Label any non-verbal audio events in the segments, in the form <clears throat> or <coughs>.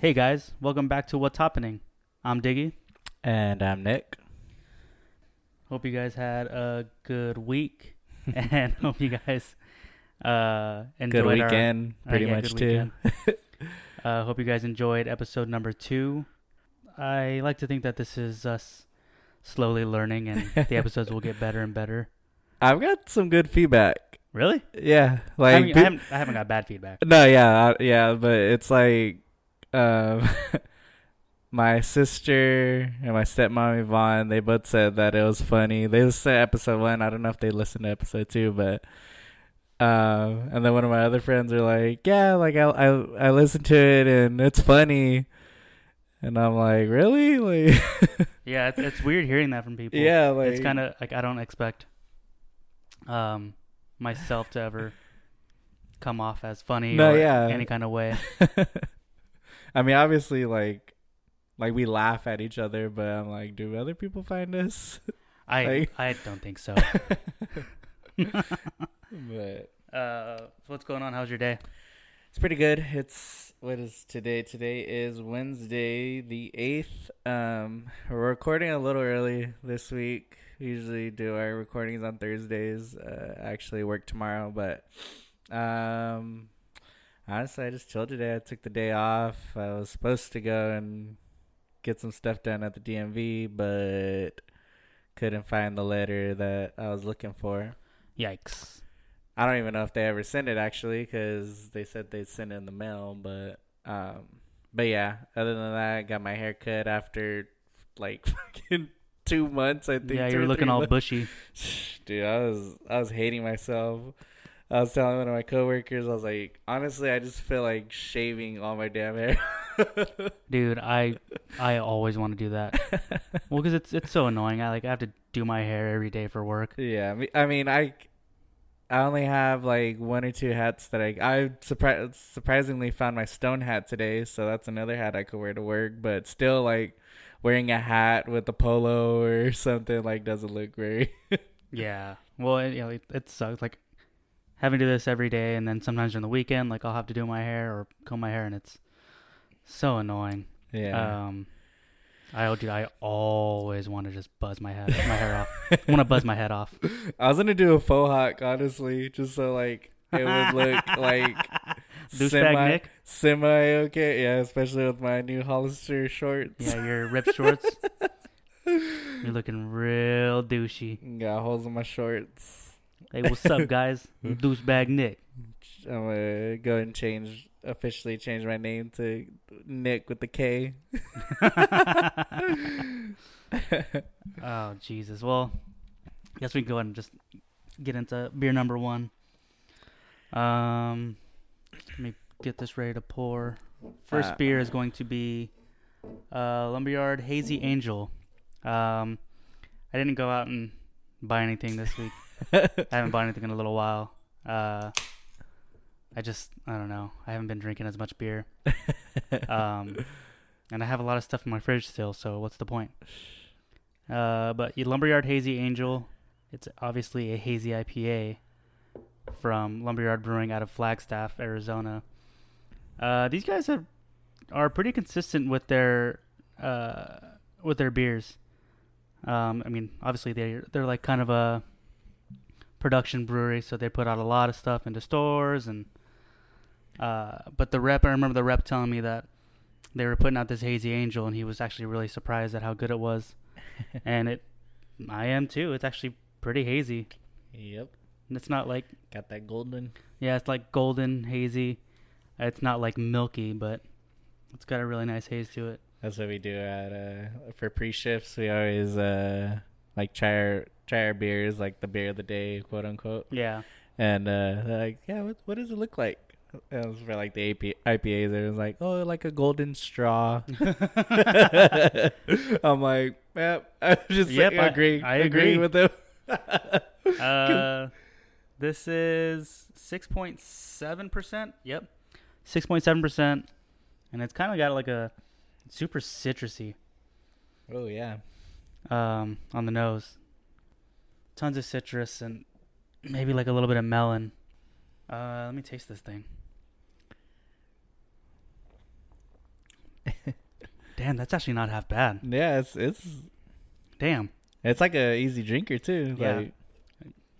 Hey guys, welcome back to What's Happening. I'm Diggy. And I'm Nick. Hope you guys had a good week, <laughs> and <laughs> hope you guys uh, enjoyed Good our- weekend, uh, pretty yeah, much too. <laughs> uh, hope you guys enjoyed episode number two. I like to think that this is us slowly learning, and the episodes will get better and better. I've got some good feedback. Really? Yeah, I, like mean, I, haven't, I haven't got bad feedback. no, yeah, I- yeah, but it's like um, <laughs> my sister and my stepmom Yvonne. They both said that it was funny. They listened to episode one. I don't know if they listened to episode two, but um, and then one of my other friends are like, "Yeah, like I I I listened to it and it's funny." And I'm like, really? <laughs> Like, Yeah, it's, it's weird hearing that from people. yeah, like it's kind of like I don't expect um myself to ever come off as funny No, or yeah. any kind of way. <laughs> I mean, obviously, like, like we laugh at each other, but I'm like, do other people find us? <laughs> I Like- I don't think so. <laughs> but uh, what's going on? How's your day? it's pretty good. It's what is today? Today is Wednesday, the eighth. Um, we're recording a little early this week. Usually do our recordings on Thursdays. Uh, actually work tomorrow, but um, honestly, I just chilled today. I took the day off. I was supposed to go and get some stuff done at the DMV, but couldn't find the letter that I was looking for. Yikes! I don't even know if they ever sent it actually, because they said they'd send it in the mail. But um, but yeah. Other than that, I got my hair cut after like <laughs> fucking two months. I think. Yeah, you're looking all months. bushy. <laughs> Dude, I was I was hating myself. I was telling one of my coworkers, I was like, honestly, I just feel like shaving all my damn hair. <laughs> Dude, I I always want to do that. <laughs> Well, because it's it's so annoying. I like I have to do my hair every day for work. Yeah, I mean, I mean, I, I only have like one or two hats that I I surpri- surprisingly found my stone hat today, so that's another hat I could wear to work. But still, like wearing a hat with a polo or <laughs> something like doesn't look very. <laughs> Yeah. Well, it, you know, it, it sucks. Like having to do this every day, and then sometimes during the weekend, like I'll have to do my hair or comb my hair, and it's so annoying. yeah. Um, I dude, I always want to just buzz my head, my hair off. I want to buzz my head off. <laughs> I was gonna do a faux hawk, honestly, just so like it would look like Douchebag semi Nick. semi okay. Yeah, especially with my new Hollister shorts. Yeah, your ripped shorts. <laughs> You're looking real douchey. Got holes in my shorts. Hey, what's up, <laughs> guys? Douchebag Nick. I'm gonna go and change officially change my name to Nick with the K. <laughs> Oh Jesus. Well, I guess we can go ahead and just get into beer number one. Um, let me get this ready to pour. First Uh, beer is going to be uh, Lumberyard Hazy Angel. Um, I didn't go out and buy anything this week. <laughs> I haven't bought anything in a little while. Uh, I just I don't know. I haven't been drinking as much beer. <laughs> Um, and I have a lot of stuff in my fridge still. So what's the point? Uh, but Lumberyard Hazy Angel, it's obviously a hazy IPA from Lumberyard Brewing out of Flagstaff, Arizona. Uh, these guys have, are pretty consistent with their uh, with their beers. Um, I mean, obviously they they're like kind of a production brewery, so they put out a lot of stuff into stores and. Uh, but the rep, I remember the rep telling me that they were putting out this hazy angel, and he was actually really surprised at how good it was. <laughs> and it, I am too. It's actually pretty hazy. Yep. And it's not like Got that golden. yeah, it's like golden hazy. It's not like milky, but it's got a really nice haze to it. That's what we do at uh for pre shifts. We always uh like try our try our beers, like the beer of the day, quote unquote. Yeah. And uh they're like, yeah, what what does it look like? And it was for like the AP, IPAs. It was like, oh, like a golden straw. <laughs> I'm like, yeah, <laughs> I just Yep, I- agree. I agree agree. with them. Uh, this is six point seven percent. Yep, six point seven percent, and it's kind of got like a super citrusy oh yeah, um, on the nose. Tons of citrus and maybe like a little bit of melon. Uh, let me taste this thing. <laughs> Damn, that's actually not half bad. yeah. It's it's Damn, it's like a easy drinker too. Yeah. Like,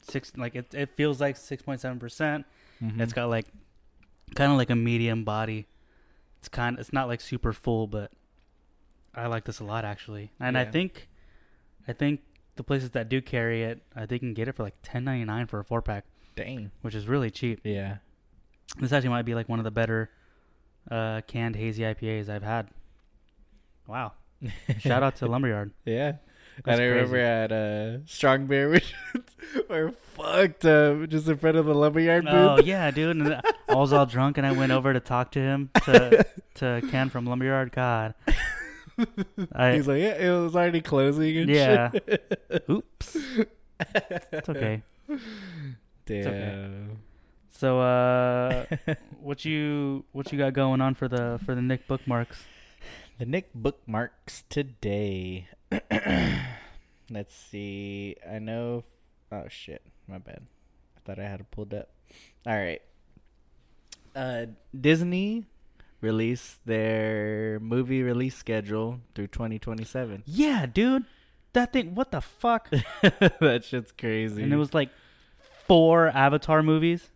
six like it. It feels like six point seven percent. mhm. It's got like kind of like a medium body. It's kind. It's not like super full, but I like this a lot actually. And I think, I think the places that do carry it, I think you can get it for like ten ninety nine for a four pack, dang. which is really cheap. Yeah. This actually might be like one of the better uh, canned hazy IPAs I've had. Wow! <laughs> Shout out to Lumberyard. Yeah. That's and I remember at uh, Strong Beer, we were <laughs> fucked up just in front of the lumberyard booth. Oh yeah, dude. And I was all drunk, and I went over to talk to him to <laughs> to Ken from Lumberyard. God, <laughs> I, He's like, yeah, it was already closing and Yeah. shit. Oops. It's okay. Damn. okay. So uh what you what you got going on for the for the Nick bookmarks? The Nick bookmarks today. <clears throat> Let's see. I know. Oh shit, my bad. I thought I had it pulled up. All right. Uh, Disney released their movie release schedule through 2027. Yeah, dude. That thing what the fuck? <laughs> that shit's crazy. And it was like four Avatar movies.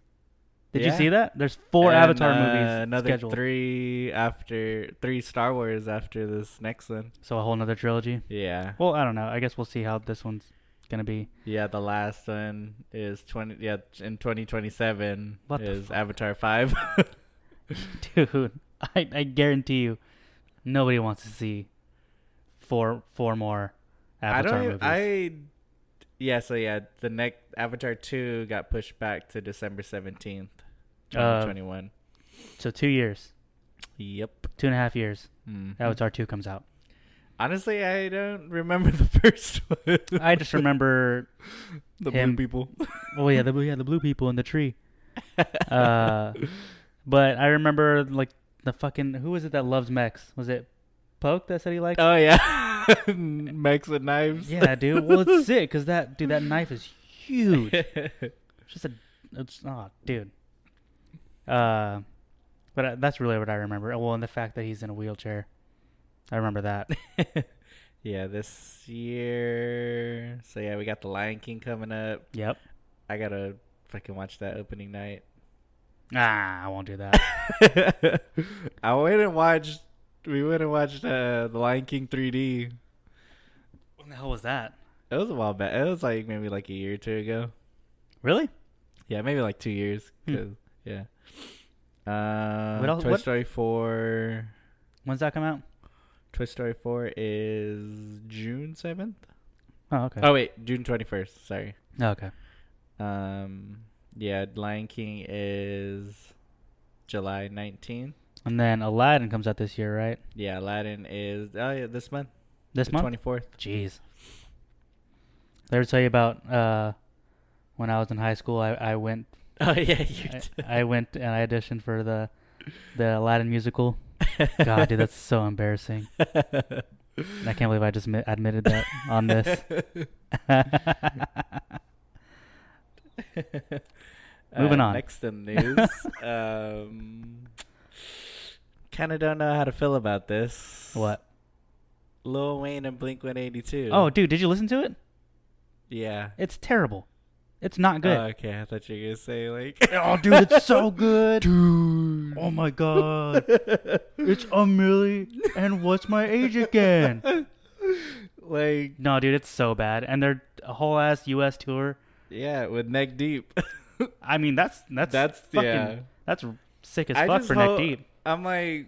Did you see that? There's four And, Avatar uh, movies Another scheduled. three after three Star Wars after this next one. So a whole nother trilogy. Yeah. Well, I don't know. I guess we'll see how this one's gonna be. Yeah, the last one is twenty. Yeah, in twenty twenty seven is fuck? Avatar five. <laughs> Dude, <laughs> I, I guarantee you nobody wants to see four four more I Avatar don't. Even, movies. I. Yeah. So yeah, the next Avatar two got pushed back to December seventeenth, Uh, twenty twenty one. So two years. Yep. Two and a half years. Mhm. Avatar two comes out. Honestly, I don't remember <laughs> the first one. I just remember <laughs> the him- blue people. <laughs> Oh yeah, the yeah the blue people in the tree. Uh, but I remember like the fucking who was it that loves mechs? Was it Poke that said he liked? Oh yeah, Max with knives. yeah, dude. Well, it's sick because that dude that knife is huge. It's just a it's oh dude. Uh, but uh, that's really what I remember. Well, and the fact that he's in a wheelchair, I remember that. <laughs> yeah, this year. So yeah, we got the Lion King coming up. yep. I gotta fucking watch that opening night. Ah, I won't do that. <laughs> I went and watched. We went and watched uh, the Lion King 3D. what the hell was that? It was a while back. It was like maybe like a year or two ago. Really? Yeah, maybe like two years. Hmm. Yeah. Uh, What else- Toy what- Story 4. When's that come out? Toy Story 4 is June 7th. Oh, okay. Oh wait, June 21st. Sorry. Oh, okay. Um, yeah, Lion King is July 19th. And then Aladdin comes out this year, right? Yeah, Aladdin is oh yeah this month. This the month. 24th. Jeez. Did I ever tell you about uh, when I was in high school? I, I went <laughs> Oh yeah, you I, I went and I auditioned for the the Aladdin musical. <laughs> God, dude, that's so embarrassing. And I can't believe I just mi- admitted that on this. <laughs> Moving Uh, on. Next in news. um, kind of don't know how to feel about this. what? Lil Wayne and Blink 182. Oh, dude, did you listen to it? yeah. It's terrible. It's not good. Oh, okay, I thought you were gonna say like. oh, dude, it's so <laughs> good. Dude. Oh my god. It's a Milli and what's my age again? <laughs> like No, dude, it's so bad. And they're a whole ass US tour. yeah, with neck deep. <laughs> I mean, that's that's That's- fucking, yeah. That's sick as I fuck for hope- neck deep. I'm like,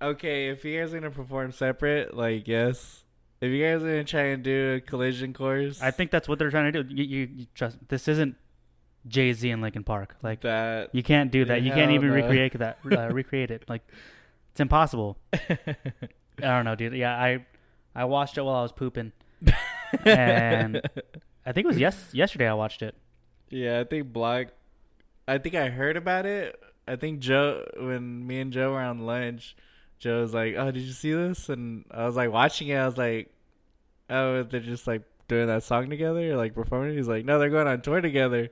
okay, if you guys are gonna perform separate, like yes. If you guys are gonna try and do a collision course, I think that's what they're trying to do. You, you, you trust this isn't Jay Z and Linkin Park. Like that. you can't do that. You can't even no. recreate that. <laughs> Uh, recreate it. Like it's impossible. <laughs> I don't know, dude. Yeah, I I watched it while I was pooping, <laughs> and I think it was yes yesterday. I watched it. yeah, I think Block. I think I heard about it. I think Joe, when me and Joe were on lunch, Joe was like, "Oh, did you see this?" And I was like watching it. I was like, "Oh, they're just like doing that song together, like performing." He's like, "No, they're going on tour together."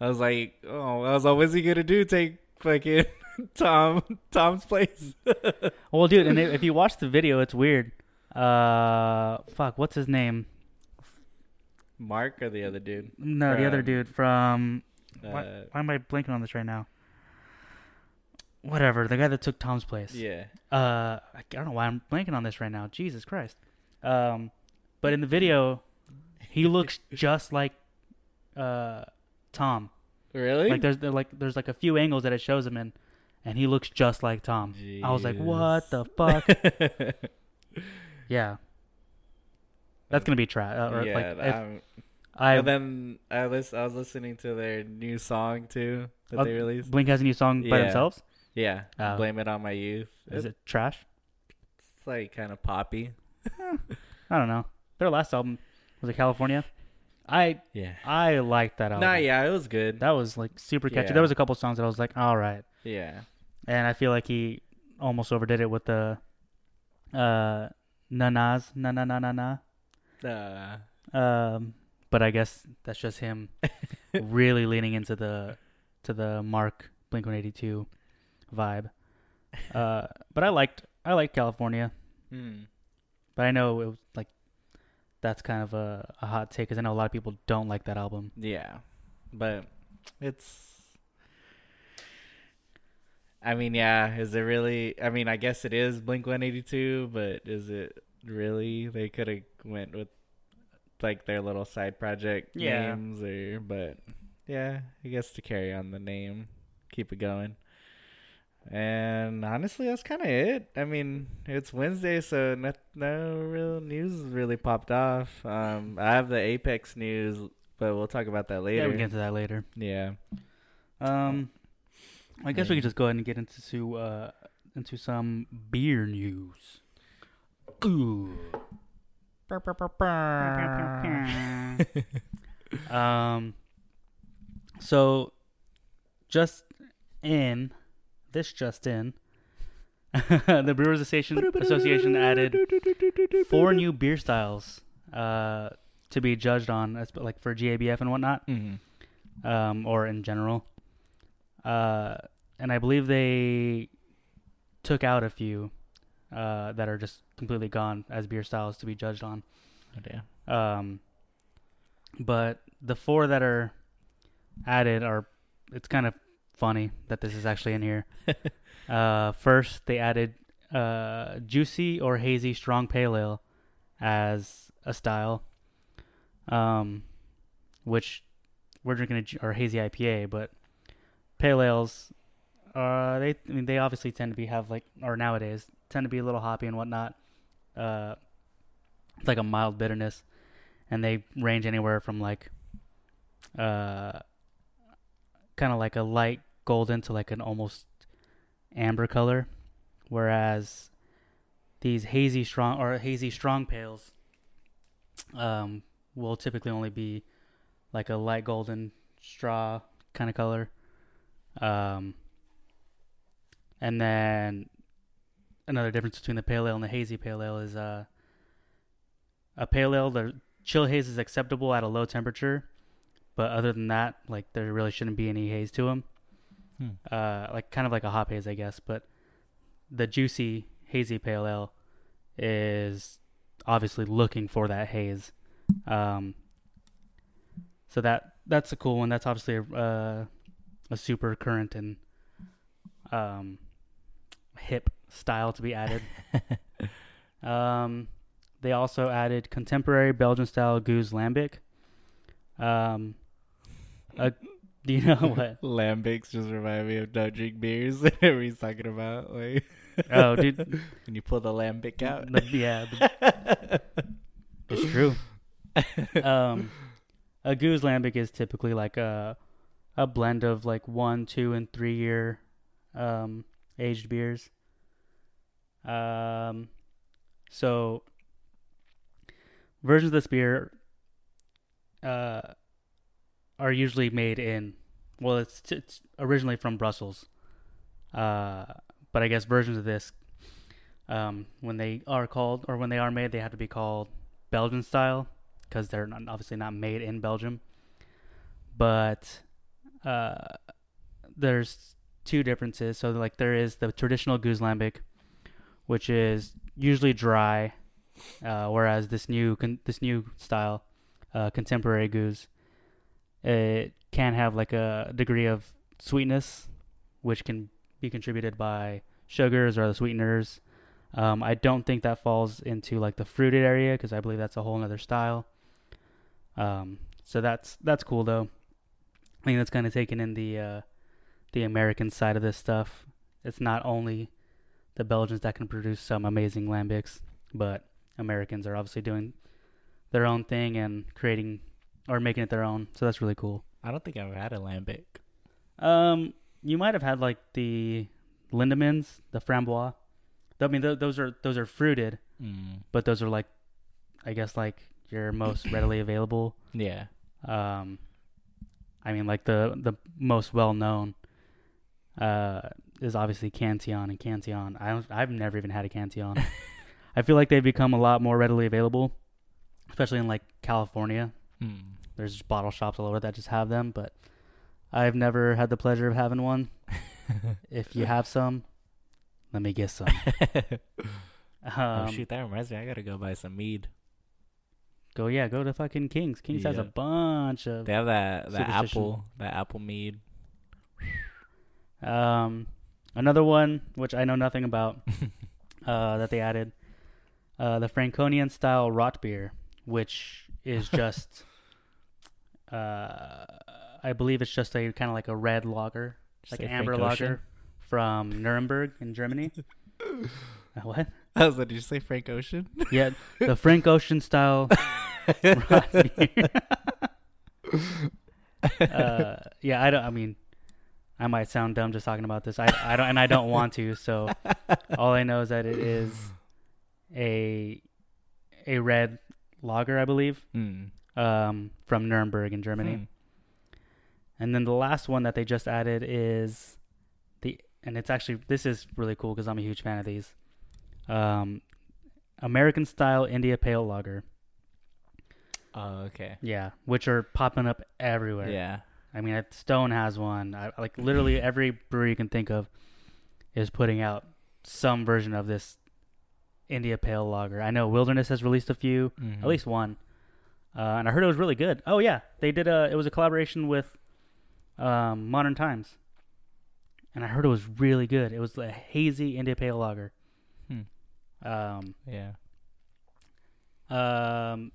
I was like, "Oh, I was like, what's he gonna do? Take fucking <laughs> Tom Tom's place?" <laughs> Well, dude, and if you watch the video, it's weird. Uh, fuck, what's his name? Mark or the other dude? No, the other dude from. Why, Uh, why am I blinking on this right now? Whatever, the guy that took Tom's place. yeah. Uh, I don't know why I'm blanking on this right now. Jesus Christ. Um, but in the video, he <laughs> looks just like uh Tom. Really? Like there's there like there's like a few angles that it shows him in, and he looks just like Tom. I was like, what the fuck? <laughs> yeah. That's gonna be trash. Uh, yeah. like if I and then I lis- I was listening to their new song too that Uh, they released. Blink has a new song by themselves. Yeah, Oh. blame it on my youth. Is it trash? It's like kind of poppy. I don't know. Their last album was it California. I Yeah. I liked that album. Nah, yeah, it was good. That was like super catchy. Yeah. There was a couple songs that I was like, all right, yeah. and I feel like he almost overdid it with the uh nanas na na na na na. Uh, Um, but I guess that's just him <laughs> really leaning into the to the Mark Blink One Eighty Two vibe. Uh, but I liked I liked California, hmm. but I know it was like that's kind of a, a hot take because I know a lot of people don't like that album. Yeah, but it's. I mean, yeah. Is it really? I mean, I guess it is Blink One Eighty Two, but is it really? They could have went with like their little side project Yeah. names, or but yeah, I guess to carry on the name, keep it going. And honestly, that's kind of it. I mean, it's Wednesday, so no, no real news really popped off. Um, I have the Apex news, but we'll talk about that later. Yeah, we can get to that later. Yeah. Um, I guess we Yeah. could just go ahead and get into uh into some beer news. Ooh. <laughs> um. So, just in this just in, <laughs> the Brewers Association Association added four new beer styles uh to be judged on, like for GABF and whatnot Mm-hmm. um, or in general. Uh, and I believe they took out a few uh, that are just completely gone as beer styles to be judged on. Oh, damn. Um, but the four that are added are it's kind of funny that this is actually in here. <laughs> uh, first, they added uh, juicy or hazy strong pale ale as a style, um, which we're drinking a ju- or hazy IPA, but pale ales, uh, they I mean they obviously tend to be have like or nowadays tend to be a little hoppy and whatnot. Uh, it's like a mild bitterness, and they range anywhere from like, uh, kind of like a light golden to like an almost amber color, whereas these hazy strong or hazy strong pales, um, will typically only be like a light golden straw kind of color. Um, and then another difference between the pale ale and the hazy pale ale is uh, a pale ale. The chill haze is acceptable at a low temperature, but other than that, like there really shouldn't be any haze to them. Hmm. Uh, like kind of like a hop haze, I guess. But the juicy hazy pale ale is obviously looking for that haze. Um, so that that's a cool one. That's obviously a uh, a super current and um, hip style to be added. <laughs> um, they also added contemporary Belgian style gueuze lambic. Um, a, do you know <laughs> what? Lambics just remind me of don't drink beers. <laughs> Whatever he's talking about, like Oh, dude, <laughs> when you pull the lambic out. the, yeah, the, it's true. Um, a gueuze lambic is typically like a a blend of like one, two, and three year um, aged beers. Um, so versions of this beer uh, are usually made in well, it's, it's originally from Brussels, uh, but I guess versions of this um, when they are called or when they are made, they have to be called Belgian style because they're not, obviously not made in Belgium. But uh, there's two differences. So like there is the traditional gueuze lambic, which is usually dry, uh, whereas this new con- this new style, uh, contemporary gueuze, it can have like a degree of sweetness, which can be contributed by sugars or the sweeteners. Um, I don't think that falls into like the fruited area because I believe that's a whole other style. Um, so that's that's cool though. I think that's kind of taken in the uh, the American side of this stuff. It's not only the Belgians that can produce some amazing lambics, but Americans are obviously doing their own thing and creating or making it their own. So that's really cool. I don't think I've ever had a lambic. Um, you might have had like the Lindemans, the Framboise. I mean, th- those are those are fruited, Mm. but those are like, I guess like your most <coughs> readily available. Yeah. Um, I mean, like the the most well known, uh, is obviously Cantillon and Cantillon. I don't, I've never even had a Cantillon. <laughs> I feel like they've become a lot more readily available, especially in like California. Mm. There's just bottle shops all over that just have them, but I've never had the pleasure of having one. <laughs> if you have some, let me get some. <laughs> oh Um, shoot, that reminds me. I gotta go buy some mead. Go yeah, go to fucking Kings. Kings has a bunch of They have that that apple that apple mead. Um, another one which I know nothing about <laughs> uh, that they added, uh, the Franconian style Rotbier, which is just, <laughs> uh, I believe it's just a kind of like a red lager, like an amber lager from Nuremberg in Germany. <laughs> Uh, what? I was like, did you say Frank Ocean? Yeah, <laughs> the Frank Ocean style uh, yeah, I don't. I mean, I might sound dumb just talking about this. I, I don't, and I don't want to. So all I know is that it is a a red lager, I believe, Mm. um, from Nuremberg in Germany. Mm. And then the last one that they just added is the, and it's actually this is really cool because I'm a huge fan of these. Um, American style India Pale Lager. Oh, okay. Yeah, which are popping up everywhere. Yeah. I mean, Stone has one. I, like literally every brewery you can think of is putting out some version of this India Pale Lager. I know Wilderness has released a few, Mhm. at least one, uh, and I heard it was really good. Oh yeah, they did a. It was a collaboration with um, Modern Times, and I heard it was really good. It was a hazy India Pale Lager. Hmm. Um, Yeah. um,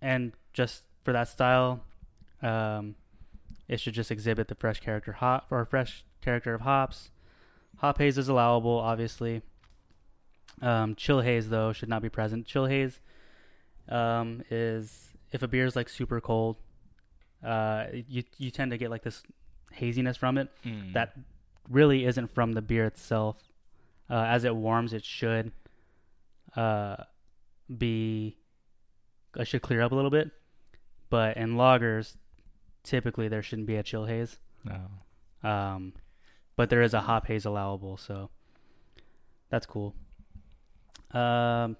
and just for that style, um, it should just exhibit the fresh character hop or fresh character of hops. Hop haze is allowable, obviously. Um, chill haze though should not be present. Chill haze um, is if a beer is like super cold, uh, you you tend to get like this haziness from it Mm. that really isn't from the beer itself. Uh, as it warms, it should uh, be it should clear up a little bit. But in lagers, typically there shouldn't be a chill haze. No. Um, but there is a hop haze allowable, so that's cool. Um,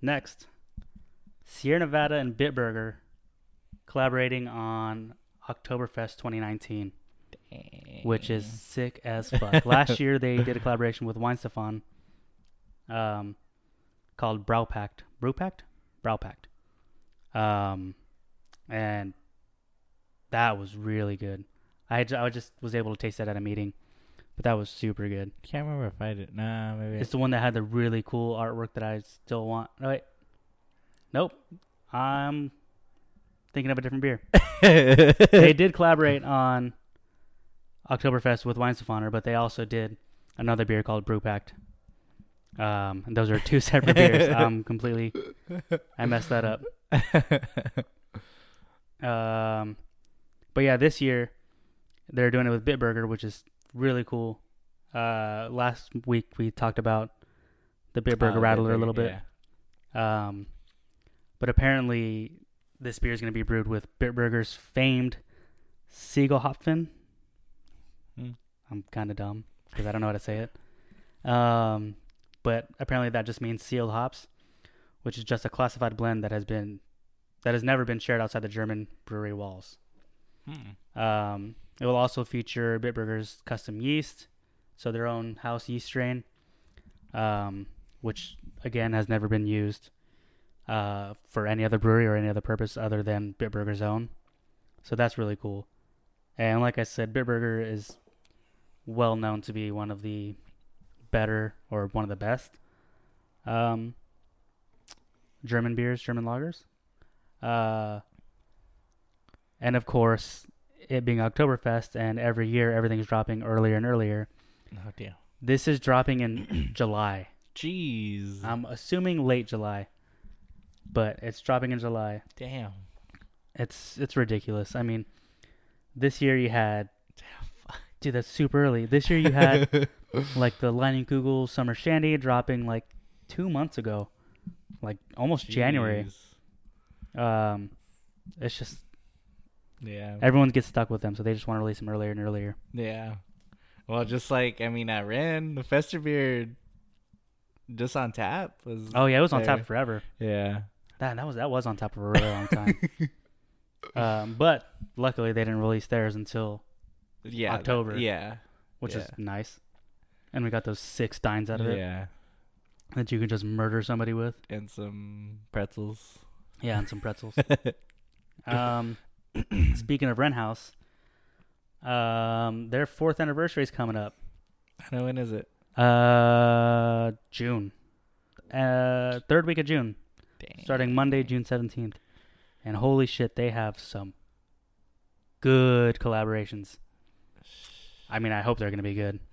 next, Sierra Nevada and Bitburger collaborating on Oktoberfest 2019 which is sick as fuck. <laughs> Last year they did a collaboration with Weihenstephan, um, called Braupact, Brew Pact, Brow Pact, um, and that was really good. I I just was able to taste that at a meeting, but that was super good. Can't remember if I did. Nah, maybe. It's the one that had the really cool artwork that I still want. No, wait. Nope. I'm thinking of a different beer. <laughs> they did collaborate on Oktoberfest with Wine Weihenstephaner, but they also did another beer called Brew Pact. Um, and those are two <laughs> separate beers. <laughs> I'm completely, I messed that up. Um, but yeah, this year they're doing it with Bitburger, which is really cool. Uh, last week we talked about the Bitburger Oh, Rattler a little bit. yeah. Um, but apparently, this beer is going to be brewed with Bitburger's famed Siegelhopfen. Hmm. I'm kind of dumb because I don't know how to say it. Um, but apparently, that just means sealed hops, which is just a classified blend that has been that has never been shared outside the German brewery walls. Hmm. Um, it will also feature Bitburger's custom yeast, so their own house yeast strain, um, which again has never been used uh, for any other brewery or any other purpose other than Bitburger's own. So that's really cool. And like I said, Bitburger is well known to be one of the better or one of the best um, German beers, German lagers. Uh, and of course, it being Oktoberfest, and every year everything's dropping earlier and earlier. Oh damn. This is dropping in <clears throat> July. Jeez. I'm assuming late July, but it's dropping in July. damn. It's it's ridiculous. I mean, this year you had, dude, that's super early. This year you had <laughs> like the Leinenkugel Summer Shandy dropping like two months ago, like almost January. Um, it's just Yeah. everyone gets stuck with them, so they just want to release them earlier and earlier. Yeah. Well, just like I mean, at Wren, the Fester beer, just on tap was. Oh yeah, it was on tap forever. Yeah. That that was that was on top for a really long time. <laughs> um, but luckily they didn't release theirs until Yeah. October. yeah. which is nice. And we got those six dines out of it Yeah. that you can just murder somebody with. And some pretzels. Yeah, and some pretzels. <laughs> um, <clears throat> speaking of Wren House, um, their fourth anniversary is coming up. I know when is it? Uh, June, uh, third week of June, Dang. starting Monday, June seventeenth. And holy shit, they have some good collaborations. I mean, I hope they're gonna be good. <laughs>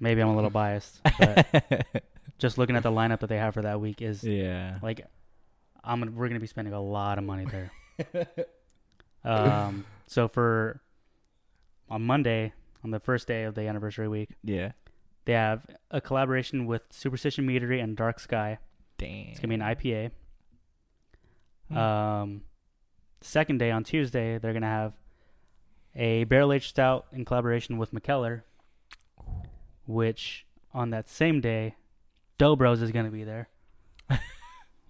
Maybe I'm a little biased, but <laughs> just looking at the lineup that they have for that week is yeah. like I'm we're gonna be spending a lot of money there. <laughs> um, so for on Monday, on the first day of the anniversary week, Yeah. they have a collaboration with Superstition Meadery and Dark Sky. Dang. It's gonna be an IPA. Hmm. Um, second day on Tuesday, they're gonna have a barrel aged stout in collaboration with McKellar, which on that same day, Dobros is gonna be there. <laughs>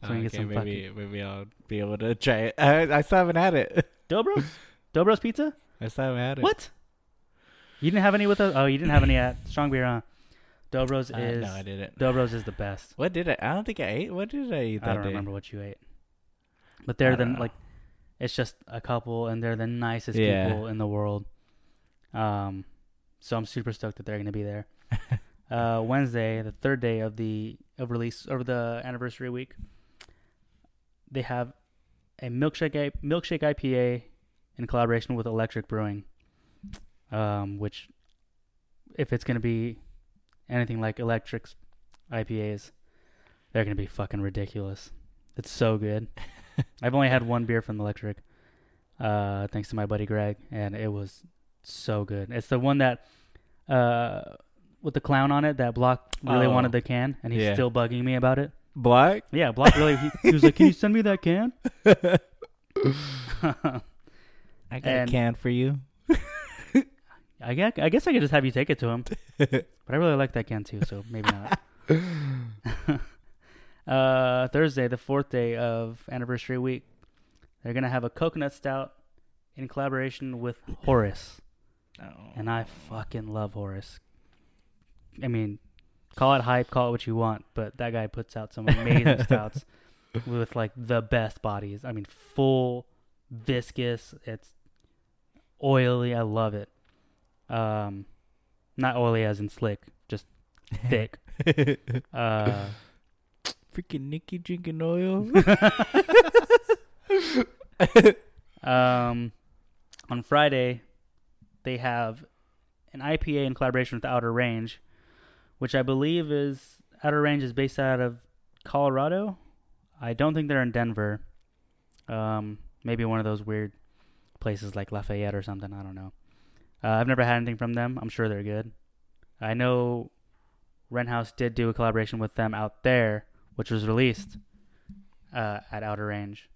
So we can get okay, some maybe maybe I'll be able to try it. I, I still haven't had it. <laughs> Dobros, Dobros Pizza. I still haven't had it. What? You didn't have any with us? Oh, you didn't have any at Strong Beer, huh? Dobros Uh, is no, I didn't. Dobros is the best. What did I? I don't think I ate. What did I eat that I don't day? remember what you ate, but they're the don't know. like, it's just a couple, and they're the nicest Yeah. people in the world. Um, so I'm super stoked that they're gonna be there. <laughs> uh, Wednesday, the third day of the of release over the anniversary week, they have a milkshake milkshake IPA in collaboration with Electric Brewing. Um, which, if it's gonna be anything like Electric's IPAs, they're gonna be fucking ridiculous. It's so good. <laughs> I've only had one beer from Electric, uh, thanks to my buddy Greg, and it was so good. It's the one that, uh, with the clown on it that Block really Oh. wanted the can, and he's Yeah. still bugging me about it. Black. Yeah, Black really. He, he was like, "Can you send me that can?" <laughs> <laughs> I got And- a can for you. I guess, I guess I could just have you take it to him. but I really like that can too, so maybe not. <laughs> uh, Thursday, the fourth day of anniversary week, they're gonna have a coconut stout in collaboration with Horus, Oh. and I fucking love Horus. I mean, call it hype, call it what you want, but that guy puts out some amazing <laughs> stouts with like the best bodies. I mean, full viscous. It's oily. I love it. Um, not oily as in slick, just thick. <laughs> Uh, Freaking Nikki drinking oil. <laughs> um, on Friday, they have an IPA in collaboration with Outer Range, which I believe is Outer Range is based out of Colorado. I don't think they're in Denver. Um, maybe one of those weird places like Lafayette or something. I don't know. Uh, I've never had anything from them. I'm sure they're good. I know Wren House did do a collaboration with them out there, which was released uh, at Outer Range.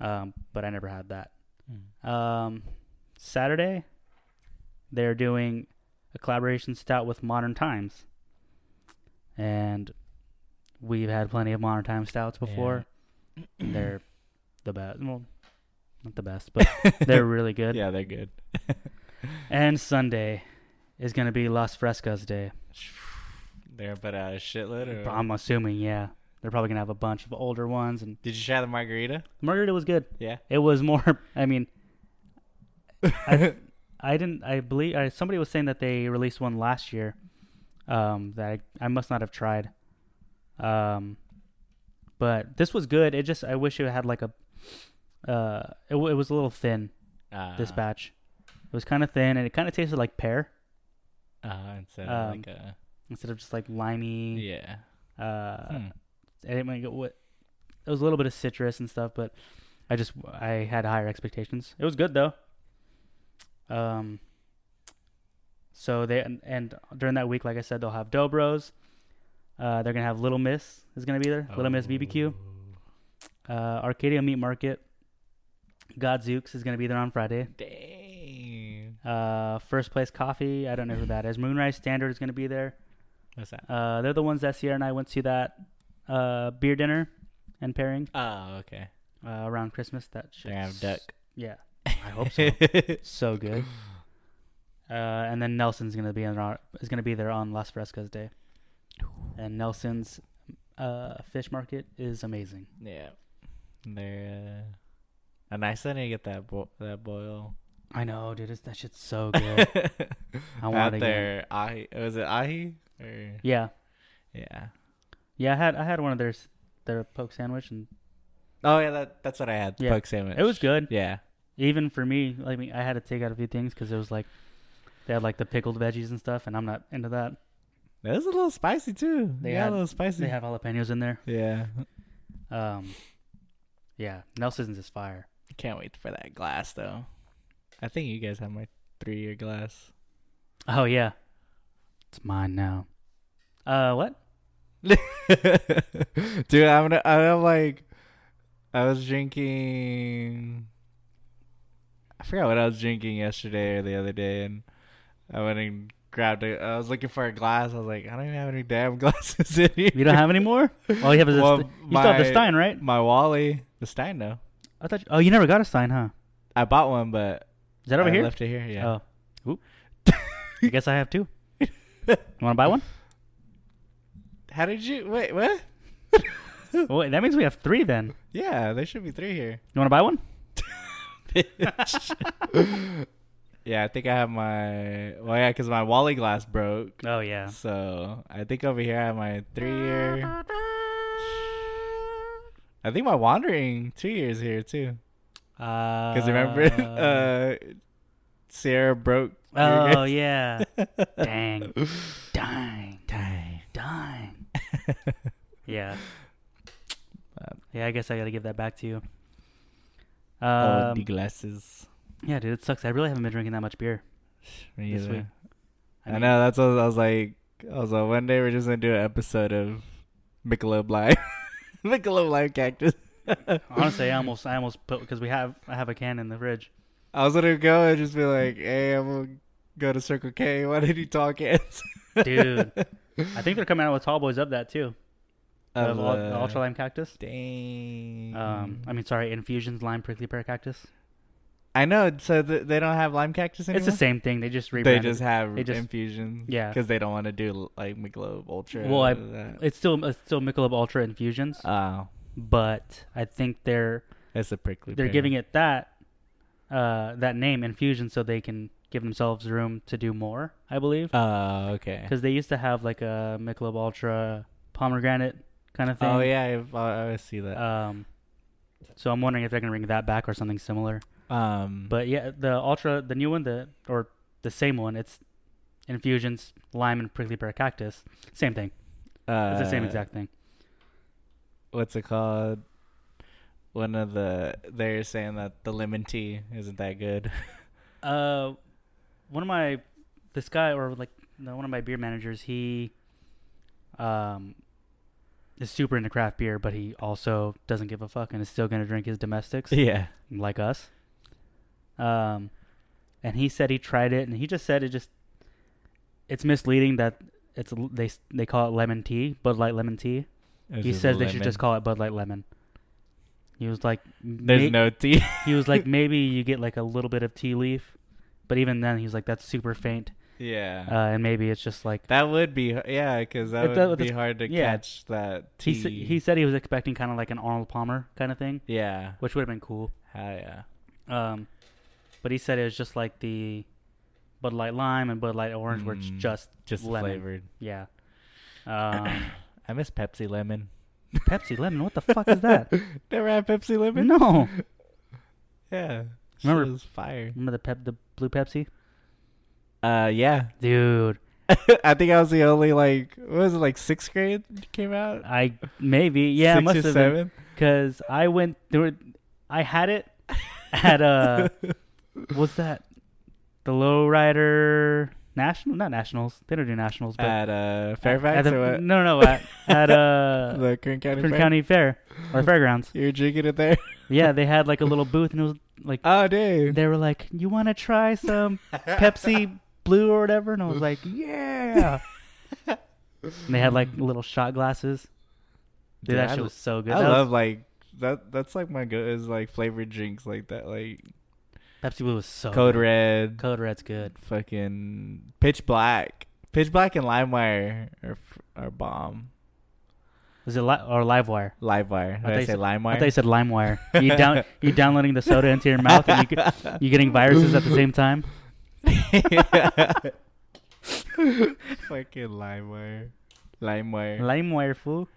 Um, but I never had that. Um, Saturday, they're doing a collaboration stout with Modern Times, and we've had plenty of Modern Times stouts before. they're <clears throat> the best. Well, not the best, but <laughs> they're really good. yeah, they're good. <laughs> And Sunday is gonna be Las Frescas Day. <sighs> They're put out a shitload. Or... I'm assuming, yeah, they're probably gonna have a bunch of older ones. And Did you try the margarita? the margarita was good. Yeah. It was more. <laughs> I mean, I, I didn't. I believe I, somebody was saying that they released one last year. Um, that I, I must not have tried. Um, but this was good. It just I wish it had like a. Uh, it, it was a little thin. Uh, This batch, it was kind of thin, and it kind of tasted like pear Uh, instead Um, of like a instead of just like limey. yeah. Uh, Hmm. I didn't make it. What it was a little bit of citrus and stuff, but I just I had higher expectations. It was good though. Um. So they and, and during that week, like I said, they'll have Dobros. Uh, they're gonna have Little Miss is gonna be there. Little Miss BBQ. Uh, Arcadia Meat Market. Gadzooks is gonna be there on Friday. Dang. Uh, First Place Coffee. I don't know who that is. Moonrise Standard is gonna be there. What's that? Uh, they're the ones that Sierra and I went to that uh, beer dinner and pairing Oh, okay. uh, around Christmas. That should. They have duck. Yeah, I hope so. <laughs> so good. Uh, and then Nelson's gonna be in our, is gonna be there on Las Frescas Day, and Nelson's uh, fish market is amazing. Yeah. They're uh, a nice one to get that bo- that boil. I know, dude. It's, that shit's so <laughs> good. I want Out it again. there, ahi. Was it ahi? Or Yeah, yeah. yeah. I had I had one of their their poke sandwich, and Oh yeah, that that's what I had. Yeah. poke sandwich. it was good. Yeah. Even for me, I, mean, I had to take out a few things because it was like they had like the pickled veggies and stuff, and I'm not into that. It was a little spicy too. They got had- a little spicy. They have jalapenos in there. yeah. Um, yeah, Nelson's is fire. Can't wait for that glass though. I think you guys have my three year glass. Oh yeah, it's mine now. Uh, what? <laughs> Dude, I'm gonna, I'm like, I was drinking. I forgot what I was drinking yesterday or the other day, and I went and grabbed it. I was looking for a glass. I was like, I don't even have any damn <laughs> glasses in here. You don't have any more? All you have is a Well, St- you still have the Stein, right? My Wally, the Stein, no. I thought. You, oh, you never got a Stein, huh? I bought one, but Is that over I here? left it here. Yeah. Oh, Oop. <laughs> I guess I have two. You want to buy one? <laughs> How did you wait? What? Well, that means we have three then. Yeah, there should be three here. You want to buy one? <laughs> Yeah, I think I have my. Well, yeah, because my Wally glass broke. Oh yeah. So I think over here I have my three year. I think my wandering two years here too. Because Because remember, <laughs> uh, Sierra broke. oh yeah. <laughs> Dang. Dang. dang. Dang. yeah. Yeah, I guess I got to give that back to you. Oh, Um, the glasses. yeah, dude, it sucks. I really haven't been drinking that much beer. Me this either. week. I, mean, know. That's what I was like. I was like, one day we're just gonna do an episode of Michelob Live, <laughs> Michelob Live Cactus. <laughs> Honestly, I almost, I almost put because we have, I have a can in the fridge. I was gonna go and just be like, "Hey, I'm gonna go to Circle K. Why did you talk it?" <laughs> Dude, I think they're coming out with Tall Boys of that too. Ul- uh, Ultra Lime Cactus. Dang. Um, I mean, sorry, Infusions Lime Prickly Pear Cactus. I know. So th- they don't have lime cactus anymore. It's the same thing. They just They just have They just- infusion. Yeah. because they don't want to do like Michelob Ultra. Well, I- It's still it's still Michelob Ultra infusions, oh, but I think they're it's a prickly. they're pear. giving it that uh that name infusion so they can give themselves room to do more. I believe Oh, okay. because they used to have like a Michelob Ultra pomegranate kind of thing. Oh yeah, I, I always see that. Um, so I'm wondering if they're gonna bring that back or something similar. um, But yeah, the Ultra, the new one, the or the same one, it's infusions, lime and prickly pear cactus. Same thing. It's the same uh, exact thing. What's it called? One of the they're saying that the lemon tea isn't that good. <laughs> Uh, one of my this guy or like no, one of my beer managers, he um is super into craft beer, but he also doesn't give a fuck and is still gonna drink his domestics <laughs> yeah. like us. Um, and he said he tried it, and he just said it just it's misleading that it's they they call it lemon tea, Bud Light lemon tea. It's he says they should just call it Bud Light lemon. He was like, There's may- no tea. <laughs> he was like, <laughs> maybe you get like a little bit of tea leaf, but even then, he's like, that's super faint, yeah. uh, and maybe it's just like that would be yeah, because that would that- be hard to yeah. catch that he tea. s- he said he was expecting kind of like an Arnold Palmer kind of thing, yeah. which would have been cool. Hell yeah. Um, but he said it was just like the Bud Light Lime and Bud Light Orange, where it's Mm, just Just lemon. flavored. Yeah. Um, <coughs> I miss Pepsi lemon. Pepsi lemon. What the fuck is that? <laughs> Never had Pepsi lemon. No. Yeah. Remember- fire. Remember the pep, the blue Pepsi, Uh, yeah. <laughs> dude. I think I was the only like what was it like sixth grade came out. I maybe yeah, Six must have been seven. because I went there. Were, I had it at uh, <laughs> what's that? The Lowrider National, not Nationals. They don't do Nationals, but at uh Fairfax at the- or what? No, no, no, at, at uh, <laughs> the Kern County. Kern Fair? County Fair or Fairgrounds. You're drinking it there. Yeah, they had like a little booth, and it was like Oh, dude. they were like, "You want to try some Pepsi Blue or whatever?" And I was like, "Yeah." <laughs> and they had like little shot glasses. Dude, Dude, that I shit was so good. I That was- love like that. That's like my go is like flavored drinks like that, like Pepsi Blue was so Code good. Red, Code Red's good. fucking Pitch Black, Pitch Black and LimeWire are are bomb. Was it li- or LiveWire? LiveWire. Did thought I, say said- I thought you said LimeWire. <laughs> You down you downloading the soda into your mouth and you you getting viruses at the same time. <laughs> Fucking LimeWire. LimeWire. LimeWire fool.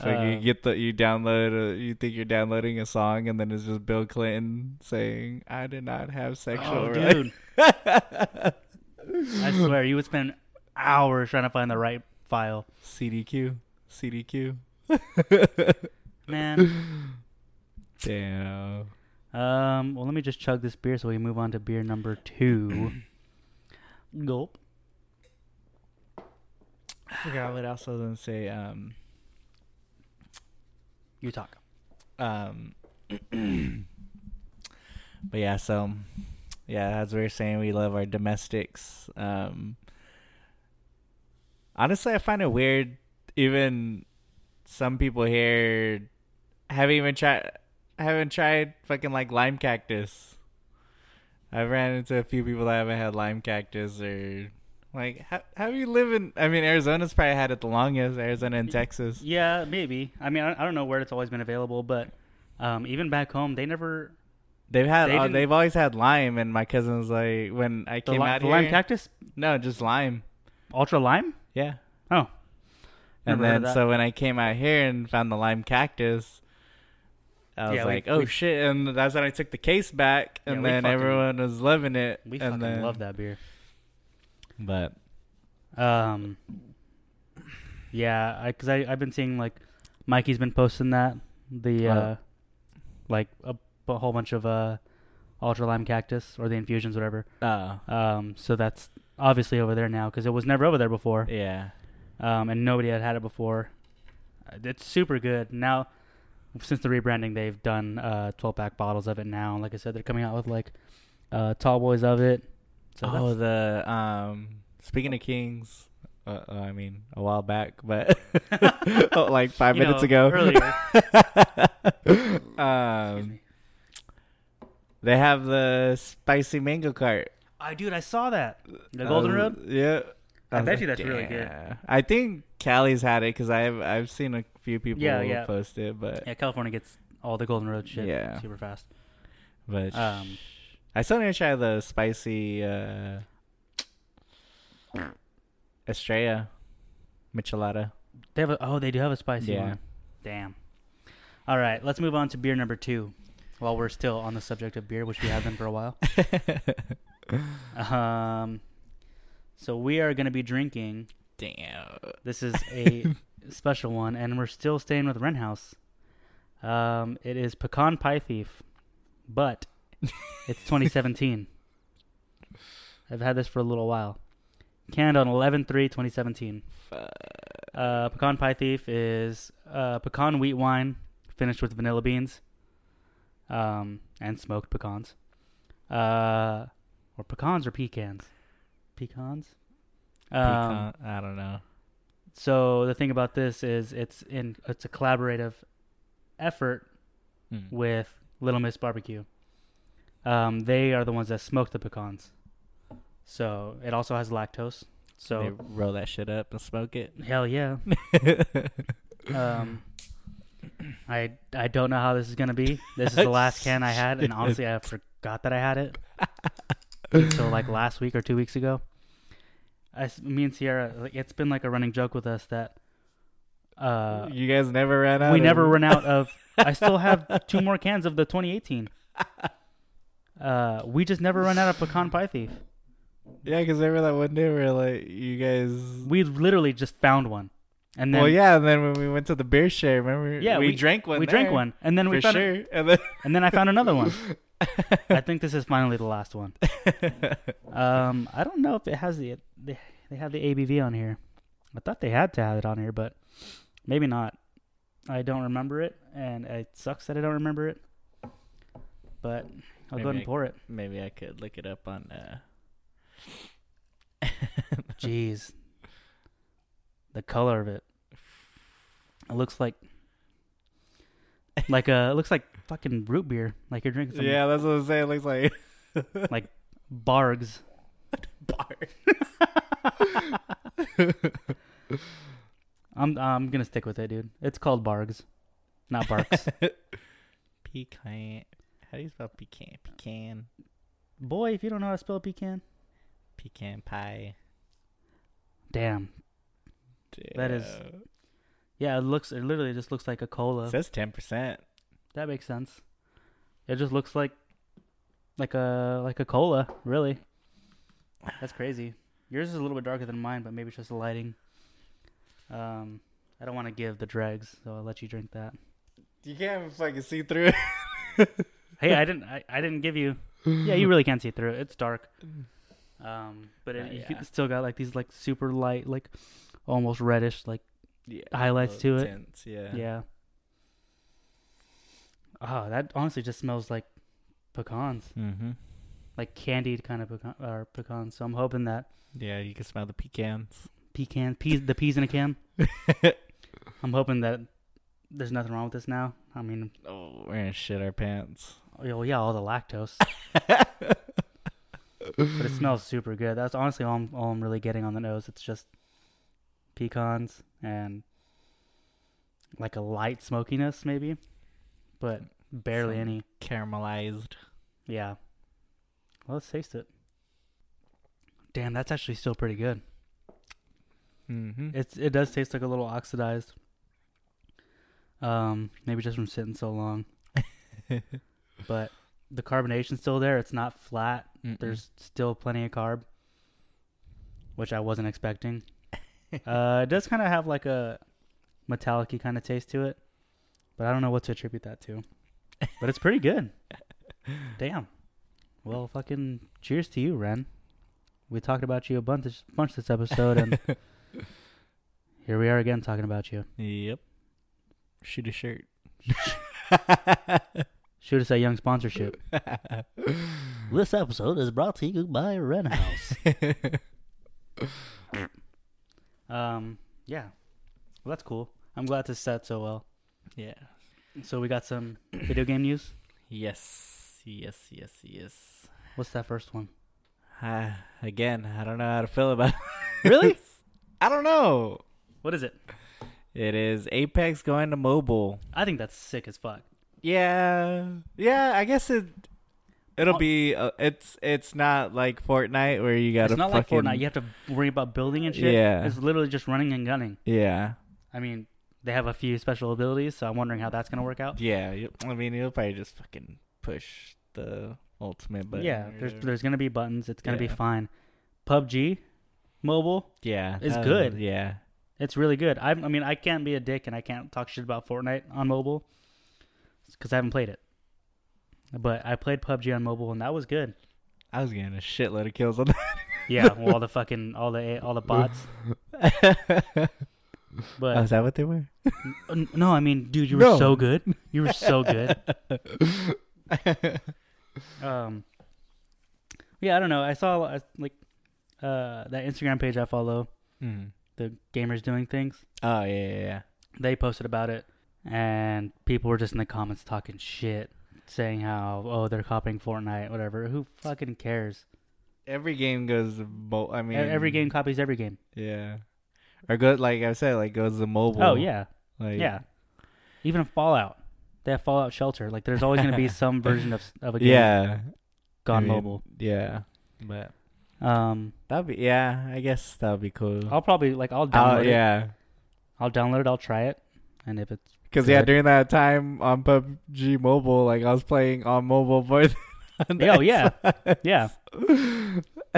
So you Uh, get the you download a, you think you're downloading a song and then it's just Bill Clinton saying I did not have sexual Oh, rela-" dude. <laughs> I swear, you would spend hours trying to find the right file. CDQ CDQ <laughs> Man. damn Um. Well, let me just chug this beer so we can move on to beer number two. <coughs> Gulp. I forgot what else I was gonna say um You talk. um <coughs> but yeah so yeah as we were saying we love our domestics um honestly I find it weird even some people here haven't even tried haven't tried fucking like lime cactus. I've ran into a few people that haven't had lime cactus or like how how you live in? I mean, Arizona's probably had it the longest. Arizona and Texas. Yeah, maybe. I mean, I, I don't know where it's always been available, but um, even back home, they never They've had They uh, they've always had lime, and my cousin was like, when I came li- out the here, lime cactus, no, just lime. ultra lime. Yeah. Oh, And Never heard then so when I came out here and found the lime cactus, I was Yeah, we- like, "Oh we- shit!" And that's when I took the case back, and we then fucking- everyone was loving it. we fucking then, love that beer. But Um, yeah, because I, I I've been seeing like Mikey's been posting that the Oh. uh, like a, a whole bunch of uh, ultra lime cactus or the infusions, whatever. uh, Um, so that's obviously over there now because it was never over there before. yeah, um, and nobody had had it before. Uh, It's super good now. Since the rebranding, they've done uh, 12 pack bottles of it now. Like I said, they're coming out with like uh, tall boys of it. So oh, that's- the um. Speaking of Kings, uh, uh, I mean a while back, but oh, <laughs> <laughs> like five You minutes know, ago. earlier. <laughs> Um, me. They have the spicy mango cart. I dude, I saw that. The Golden Uh, Road. Yeah. I bet you that's really good. I think Cali's had it because I've I've seen a few people Yeah, yeah. post it, but Yeah, California gets all the Golden Road shit Yeah. super fast. but Um, I still need to try the spicy uh, Estrella Michelada. They have a, oh, they do have a spicy Yeah. one. Damn. All right, let's move on to beer number two. While we're still on the subject of beer, which we have been for a while. <laughs> Um, so we are going to be drinking. Damn. This is <laughs> a special one, and we're still staying with Wren House. Um, it is Pecan Pie Thief, but it's <laughs> 2017. I've had this for a little while. Canned on 11 3 2017. Uh, pecan Pie Thief is uh, pecan wheat wine finished with vanilla beans um, and smoked pecans. Uh, or pecans or pecans? Pecans? Um, Pecan, I don't know. so the thing about this is it's in it's a collaborative effort Hmm. with Little Miss Barbecue. Um, they are the ones that smoke the pecans. So it also has lactose. So they roll that shit up and smoke it. hell yeah. <laughs> Um, I I don't know how this is gonna be. This is the last <laughs> can I had, and honestly, I forgot that I had it. <laughs> so like last week or two weeks ago, I me and Sierra, like, it's been like a running joke with us that uh, you guys never ran out. we of- never run out of. <laughs> I still have two more cans of the 2018. <laughs> Uh, we just never run out of pecan pie thief. Yeah, because remember that one day where like you guys. We literally just found one, and then well, yeah, and then when we went to the beer share, remember? Yeah, we, we- drank one. we drank one, and then we for found, sure, and then and then I found another one. <laughs> <laughs> I think this is finally the last one. Um, I don't know if it has the they, they have the ABV on here. I thought they had to have it on here, but maybe not. I don't remember it, and it sucks that I don't remember it. But I'll go ahead and I- pour it. maybe I could look it up on. uh <laughs> Jeez, the color of it. It looks like like a it looks like fucking root beer. Like you're drinking some Yeah, that's what I'm saying. It looks like <laughs> like Bargs. <laughs> Bargs. I'm I'm gonna stick with it, dude. It's called Bargs, not Barks. <laughs> pecan. How do you spell pecan? Pecan. Boy, if you don't know how to spell pecan, Pecan pie. damn. That is- Yeah, it looks. It literally just looks like a cola. It says ten percent. That makes sense. It just looks like like a like a cola, really. That's crazy. Yours is a little bit darker than mine, but maybe it's just the lighting. Um, I don't want to give the dregs, so I'll let you drink that. You can't even fucking see through it. <laughs> Hey, I didn't. I, I didn't give you. Yeah, you really can't see through it. It's dark. Um, but it, Uh, you yeah. still got like these like super light, like almost reddish, like yeah, Highlights to it. tints, Yeah. yeah. Oh, that honestly just smells like pecans, Mm-hmm. like candied kind of pecan or pecans. So I'm hoping that Yeah, you can smell the pecans. pecan peas, the peas in a can. <laughs> I'm hoping that there's nothing wrong with this now. I mean, Oh, we're gonna shit our pants. oh yeah, all the lactose, <laughs> but it smells super good. That's honestly all I'm, all I'm really getting on the nose. It's just pecans and like a light smokiness, maybe, but barely Some any. Caramelized. Yeah. Well, let's taste it. Damn, that's actually still pretty good. Mm-hmm. It's it does taste like a little oxidized. Um, maybe just from sitting so long. <laughs> but the carbonation's still there. It's not flat. There's still plenty of carb, which I wasn't expecting. <laughs> uh, it does kind of have like a metallic kind of taste to it, but I don't know what to attribute that to. But it's pretty good. <laughs> Damn. Well, fucking cheers to you, Wren. We talked about you a bunch, bunch this episode, and <laughs> here we are again talking about you. Yep. Shoot a shirt. <laughs> Shoot us a young sponsorship. this episode is brought to you by Wren House. um, yeah. Well, that's cool. I'm glad this set so well. Yeah. So we got some <clears throat> video game news. Yes. Yes, yes, yes. What's that first one? Uh, again, I don't know how to feel about. <laughs> Really? I don't know. What is it? It is Apex going to mobile. I think that's sick as fuck. Yeah, yeah. I guess it. It'll Oh. be. Uh, it's it's not like Fortnite where you gotta. It's not fucking, like Fortnite. You have to worry about building and shit. Yeah. It's literally just running and gunning. Yeah, I mean, they have a few special abilities, so I'm wondering how that's gonna work out. yeah. You, I mean, you'll probably just fucking push the ultimate button. yeah, or there's whatever. there's gonna be buttons. It's gonna be fine. PUBG, mobile, yeah, it's that- good. Yeah, it's really good. I, I mean, I can't be a dick and I can't talk shit about Fortnite on mobile because I haven't played it. But I played PUBG on mobile and that was good. I was getting a shitload of kills on that. Yeah, well, <laughs> all the fucking all the all the bots. <laughs> But oh, is that what they were? N- No, I mean, dude, you were No. so good. You were so good. <laughs> um, yeah, I don't know. I saw like uh that Instagram page I follow, Mm. the gamers doing things. Oh yeah, yeah, yeah. They posted about it, and people were just in the comments talking shit, saying how oh they're copying Fortnite, whatever. Who fucking cares? Every game goes. I E- mean, every game copies every game. Yeah, or go like I said, like goes to mobile. Oh yeah, like, yeah. Even Fallout, they have Fallout Shelter. Like, there's always gonna be <laughs> some version of of a game yeah. gone I mean, mobile. Yeah, but Um, that'd be yeah. I guess that'd be cool. I'll probably like I'll download it. yeah, I'll download it. I'll try it, and if it's because yeah, during that time on PUBG Mobile, like I was playing on mobile more <laughs> than Oh, yeah. yeah, <laughs>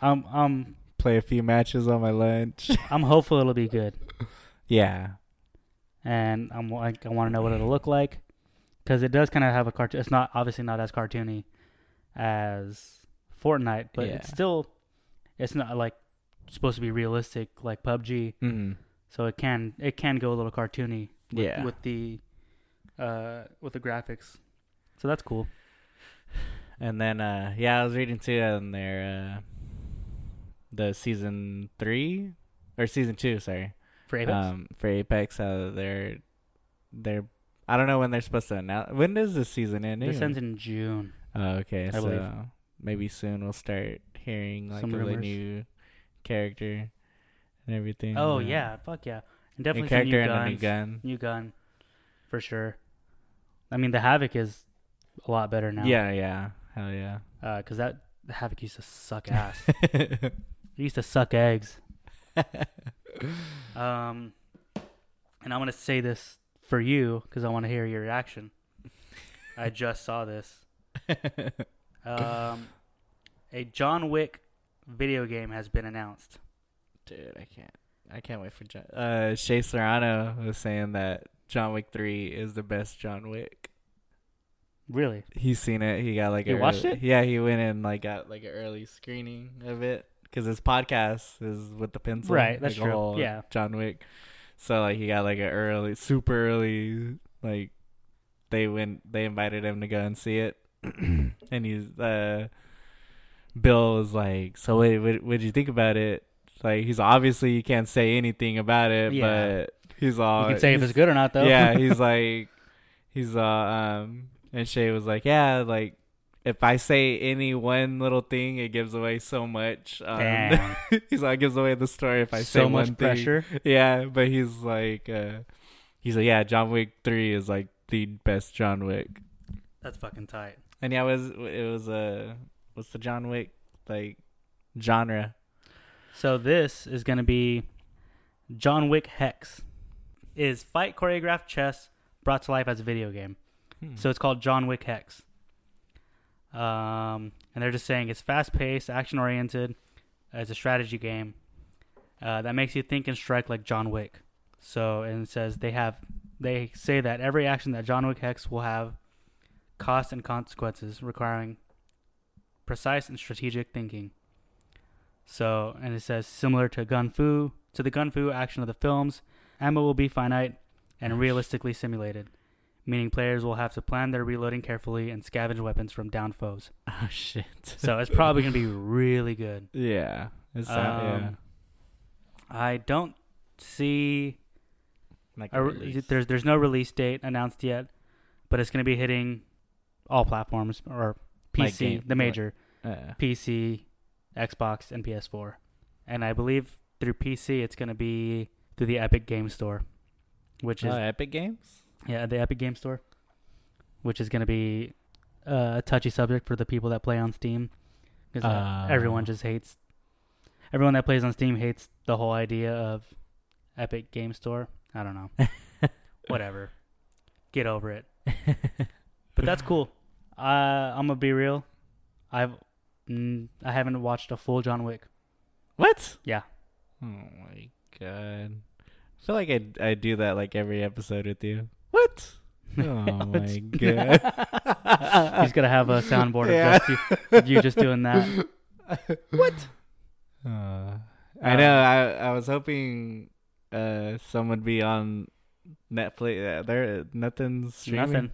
um um Play a few matches on my lunch. <laughs> I'm hopeful it'll be good, yeah, and I'm like I want to know what it'll look like, because it does kind of have a cartoon. It's not obviously not as cartoony as Fortnite, but it's still it's not like supposed to be realistic like PUBG. mm So it can it can go a little cartoony. With, Yeah. with the uh with the graphics. So that's cool. And then uh yeah, I was reading too on their uh the season three or season two, sorry. For Apex. Um for Apex, uh they're they're I don't know when they're supposed to announce when does this season end? this ends in June. Oh, okay. I so believe. maybe soon we'll start hearing like Some the rumors. new character and everything. Oh uh, yeah, fuck yeah. And definitely some character new and a new gun. New gun. For sure. I mean the Havoc is a lot better now. Yeah, yeah. Hell yeah. Uh, cause that the Havoc used to suck <laughs> ass. It used to suck eggs. <laughs> Um and I'm gonna say this for you because I want to hear your reaction. I just saw this. <laughs> Um, a John Wick video game has been announced. Dude, I can't. I can't wait for John. Uh, Shea Serrano was saying that John Wick Three is the best John Wick. Really? He's seen it. He got like You a watched early- it? Yeah, he went and like got like an early screening of it because his podcast is with the pencil. Right, that's like, true. whole Yeah. John Wick. So like he got like an early, super early like they went. They invited him to go and see it, <clears throat> and he's uh. Bill was like, "So what? What what did you think about it?" Like he's obviously you can't say anything about it, Yeah. but he's all you can say if it's good or not, though. yeah, he's <laughs> like, he's uh, um, and Shea was like, yeah, like if I say any one little thing, it gives away so much. Um, Damn. <laughs> he's like, it gives away the story if I say so one much thing. pressure. Yeah, but he's like, uh, he's like, yeah, John Wick three is like the best John Wick. That's fucking tight. And yeah, it was it was uh, what's the John Wick like genre? So this is gonna be John Wick Hex. Is fight choreographed chess brought to life as a video game. Hmm. So it's called John Wick Hex. Um, and they're just saying it's fast paced, action oriented, as a strategy game uh, that makes you think and strike like John Wick. So and it says they have they say that every action that John Wick Hex will have cost and consequences requiring precise and strategic thinking. So and it says similar to Gun Fu to the Gun Fu action of the films, ammo will be finite and realistically simulated meaning players will have to plan their reloading carefully and scavenge weapons from down foes. <laughs> oh shit. So it's probably going to be really good. <laughs> yeah, it's not, yeah. Um, I don't see Like a, a re- release. there's there's no release date announced yet, but it's going to be hitting all platforms or Like PC, game- the major Uh, PC, Xbox, and PS4. And I believe through PC, it's going to be through the Epic Game Store, which is oh, Epic Games. Yeah, the Epic Game Store, which is going to be uh, a touchy subject for the people that play on Steam, because uh, Oh. everyone just hates. Everyone that plays on Steam hates the whole idea of Epic Game Store. I don't know. <laughs> Whatever. Get over it. <laughs> But that's cool. Uh, I'm gonna be real. I've mm, I haven't watched a full John Wick. What? Yeah. Oh my god. I feel like I I do that like every episode with you. What? Oh <laughs> my <laughs> god. <laughs> He's gonna have a soundboard Yeah. of just you, of you just doing that. what? Uh, I know. I I was hoping uh someone would be on Netflix. Uh, there, nothing's streaming. Nothing.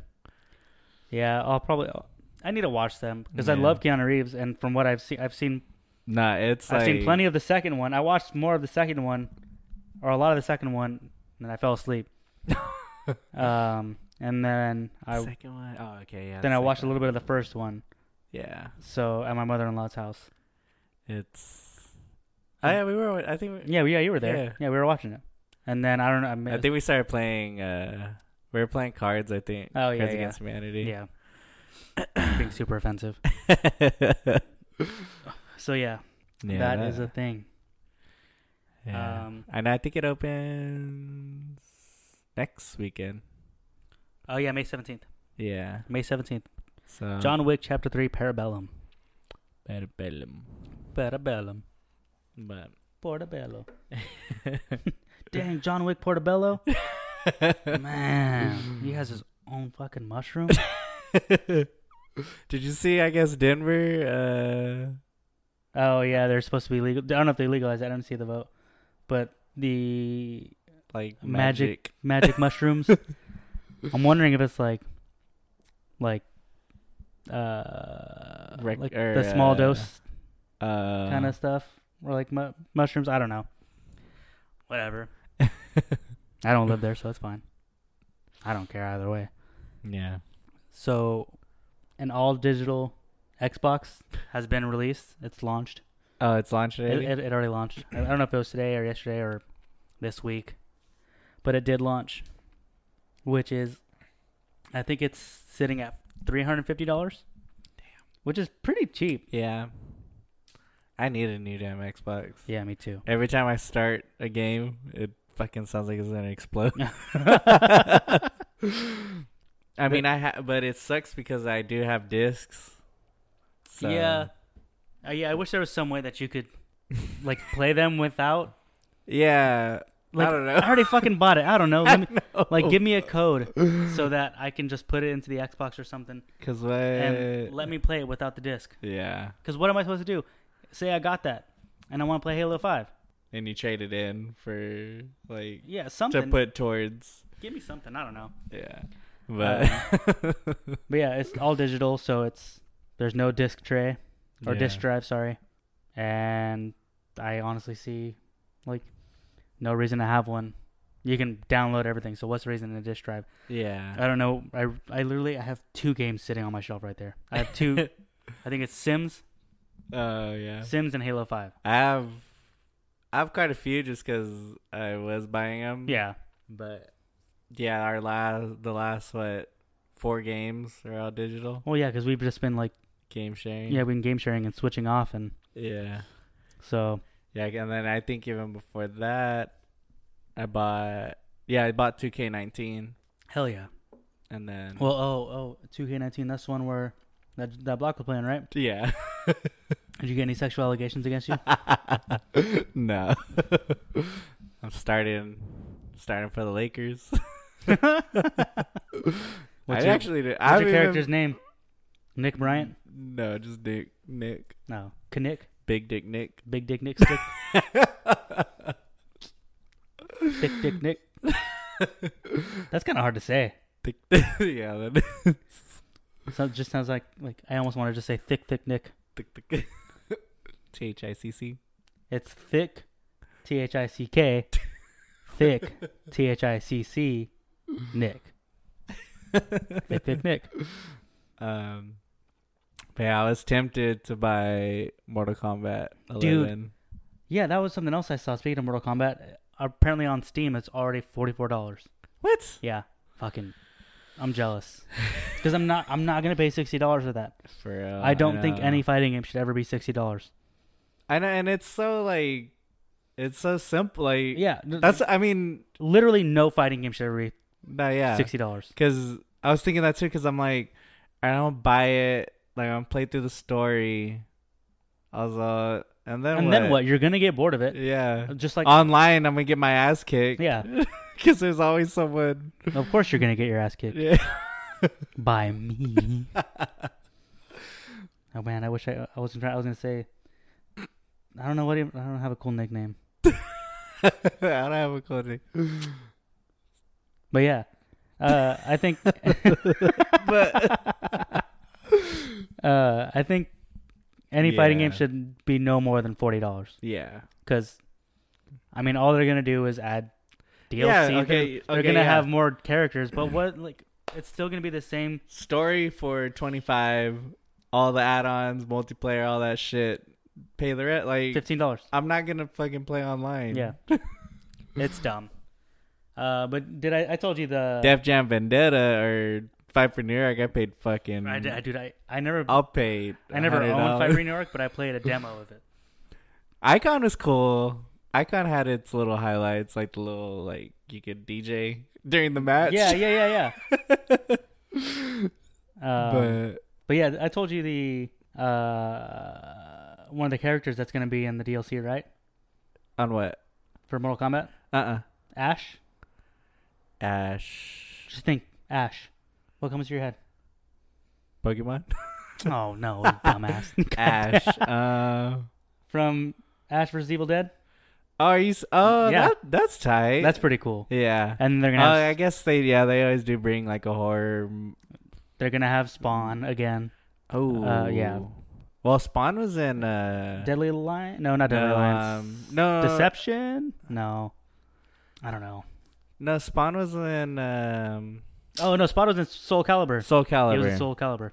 Yeah, I'll probably. I need to watch them because I love Keanu Reeves, and from what I've seen, I've seen Nah, it's I've like, seen plenty of the second one. I watched more of the second one, or a lot of the second one, and I fell asleep. um, and then I second one. Oh, okay, yeah. then the I watched a little bit of the first one. Yeah, So at my mother-in-law's house. it's. Oh yeah, we were. I think. We, Yeah, yeah, you were there. Yeah. Yeah, we were watching it. And then I don't know. I, mean, I think we started playing. uh We were playing cards. I think. Oh, yeah, Cards yeah. Against Humanity. yeah, <coughs> being super offensive. <laughs> So yeah, yeah, that is a thing. Yeah. Um, and I think it opens next weekend. Oh yeah, May seventeenth. Yeah. May seventeenth. So John Wick Chapter Three, Parabellum. Parabellum. Parabellum. But Portobello. <laughs> Dang, John Wick Portobello. <laughs> Man, he has his own fucking mushroom. <laughs> Did you see? I guess Denver. Oh yeah, they're supposed to be legal. I don't know if they legalized. it. I didn't see the vote, but the Uh, like Magic- magic. magic mushrooms. I'm wondering if it's like, like, uh, Rec- like or, the small uh, dose Uh, kind of stuff, or like mu- mushrooms. I don't know. Whatever. <laughs> I don't live there, so it's fine. I don't care either way. Yeah. So, an all digital Xbox has been released. It's launched. Oh, it's launched It, already. it, it already launched. I don't know if it was today or yesterday or this week, but it did launch, which is, I think it's sitting at three hundred fifty dollars. Damn, which is pretty cheap. yeah. I need a new damn Xbox. Yeah, me too. Every time I start a game, it fucking sounds like it's gonna explode. <laughs> <laughs> I mean, I ha- but it sucks because I do have discs. So, Yeah, uh, yeah. I wish there was some way that you could, like, play them without. <laughs> Yeah. Like, I don't know. I already fucking bought it. I don't know. <laughs> Let me, know. like, give me a code so <sighs> that I can just put it into the Xbox or something Cause what? and let me play it without the disc. Yeah. Because what am I supposed to do? Say I got that, and I want to play Halo Five. And you trade it in for like Yeah, something to put towards. Give me something. I don't know. Yeah. But <laughs> But yeah, it's all digital, so it's there's no disc tray or Yeah. disc drive. Sorry, and I honestly see like no reason to have one. You can download everything. So what's the reason in a disc drive? Yeah. I don't know. I I literally I have two games sitting on my shelf right there. I have two. <laughs> I think it's Sims, Oh yeah. Sims, and Halo Five. I have, I have quite a few just because I was buying them. Yeah, But yeah, our last, the last what, four games are all digital well, yeah, because we've just been like game sharing. yeah, we've been game sharing and switching off, and Yeah. so Yeah, and then I think even before that, I bought. Yeah, I bought 2K19, hell yeah. and then Well, oh oh, two K nineteen. That's the one where that that block was playing, right? yeah. <laughs> Did you get any sexual allegations against you? <laughs> no. I'm starting starting for the Lakers. <laughs> What's I your, actually did- what's your character's even- name? Nick Bryant? No, just Nick Nick. No, Knick. Big Dick Nick. Big Dick Nick. Stick. <laughs> Thick Dick Nick. That's kind of hard to say. Thick, <laughs> yeah, that So it just sounds like like I almost want to just say thick, thick Nick. thick, thick. <laughs> T H I C C. It's thick, T H I C K, thick, T H I C C, Nick. Thick, thick Nick. Um, yeah, I was tempted to buy Mortal Kombat 11. Dude. Yeah, that was something else I saw. Speaking of Mortal Kombat, apparently on Steam it's already forty four dollars. What? Yeah, fucking, I'm jealous <laughs> because I'm not I'm not gonna pay sixty dollars for that. For real, I don't think any fighting game should ever be sixty dollars. I know, and it's so like, it's so simple. Like, Yeah, that's. I mean, literally no fighting game should ever be no, yeah, sixty dollars. Because I was thinking that too. Because I'm like, I don't buy it. Like I'm play through the story. I was uh, and then And what? then what? You're gonna get bored of it. Yeah. Just like Online, I'm gonna get my ass kicked. yeah, <laughs> Because there's always someone. of course you're gonna get your ass kicked Yeah. <laughs> by me. <laughs> oh man, I wish I I wasn't trying. I was gonna say. I don't know what. I don't have a cool nickname. I don't have a clue. But yeah, uh, I think. But uh, I think any fighting game should be no more than forty dollars. yeah. Because, I mean, all they're gonna do is add DLC. Yeah, They're- okay, they're, okay, gonna yeah. have more characters, but what like it's still gonna be the same. Story for 25. All the add-ons, multiplayer, all that shit. Pay the rent. Like Fifteen dollars. I'm not gonna fucking play online. Yeah, <laughs> it's dumb. Uh, but did I? I told you the. Def Jam Vendetta or For New York. I paid fucking. I, did- I dude, I, I never. I'll pay. I never $100. owned Fight for New York, but I played a demo of it. Icon was cool. Icon had its little highlights, like the little like you could DJ during the match. Yeah, yeah, yeah, yeah. <laughs> um, but But yeah, I told you the uh one of the characters that's gonna be in the DLC, right? on what? For Mortal Kombat, Uh uh Ash. Ash. Just think, Ash. What comes to your head? Pokemon. <laughs> Oh no, <laughs> dumbass. Ash. <laughs> Uh. From Ash vs Evil Dead. Oh, are you? s- Oh, Yeah. that that's tight. That's pretty cool. yeah. And they're Oh, gonna have, I guess they yeah they always do bring like a horror. they're gonna have Spawn again. Oh Uh, yeah. Well, Spawn was in uh Deadly Alliance? No, not Deadly no, Alliance. um, no Deception? No. I don't know. No, Spawn was in um Oh no, Spot was in Soul Calibur. Soul Calibur. He was in Soul Calibur.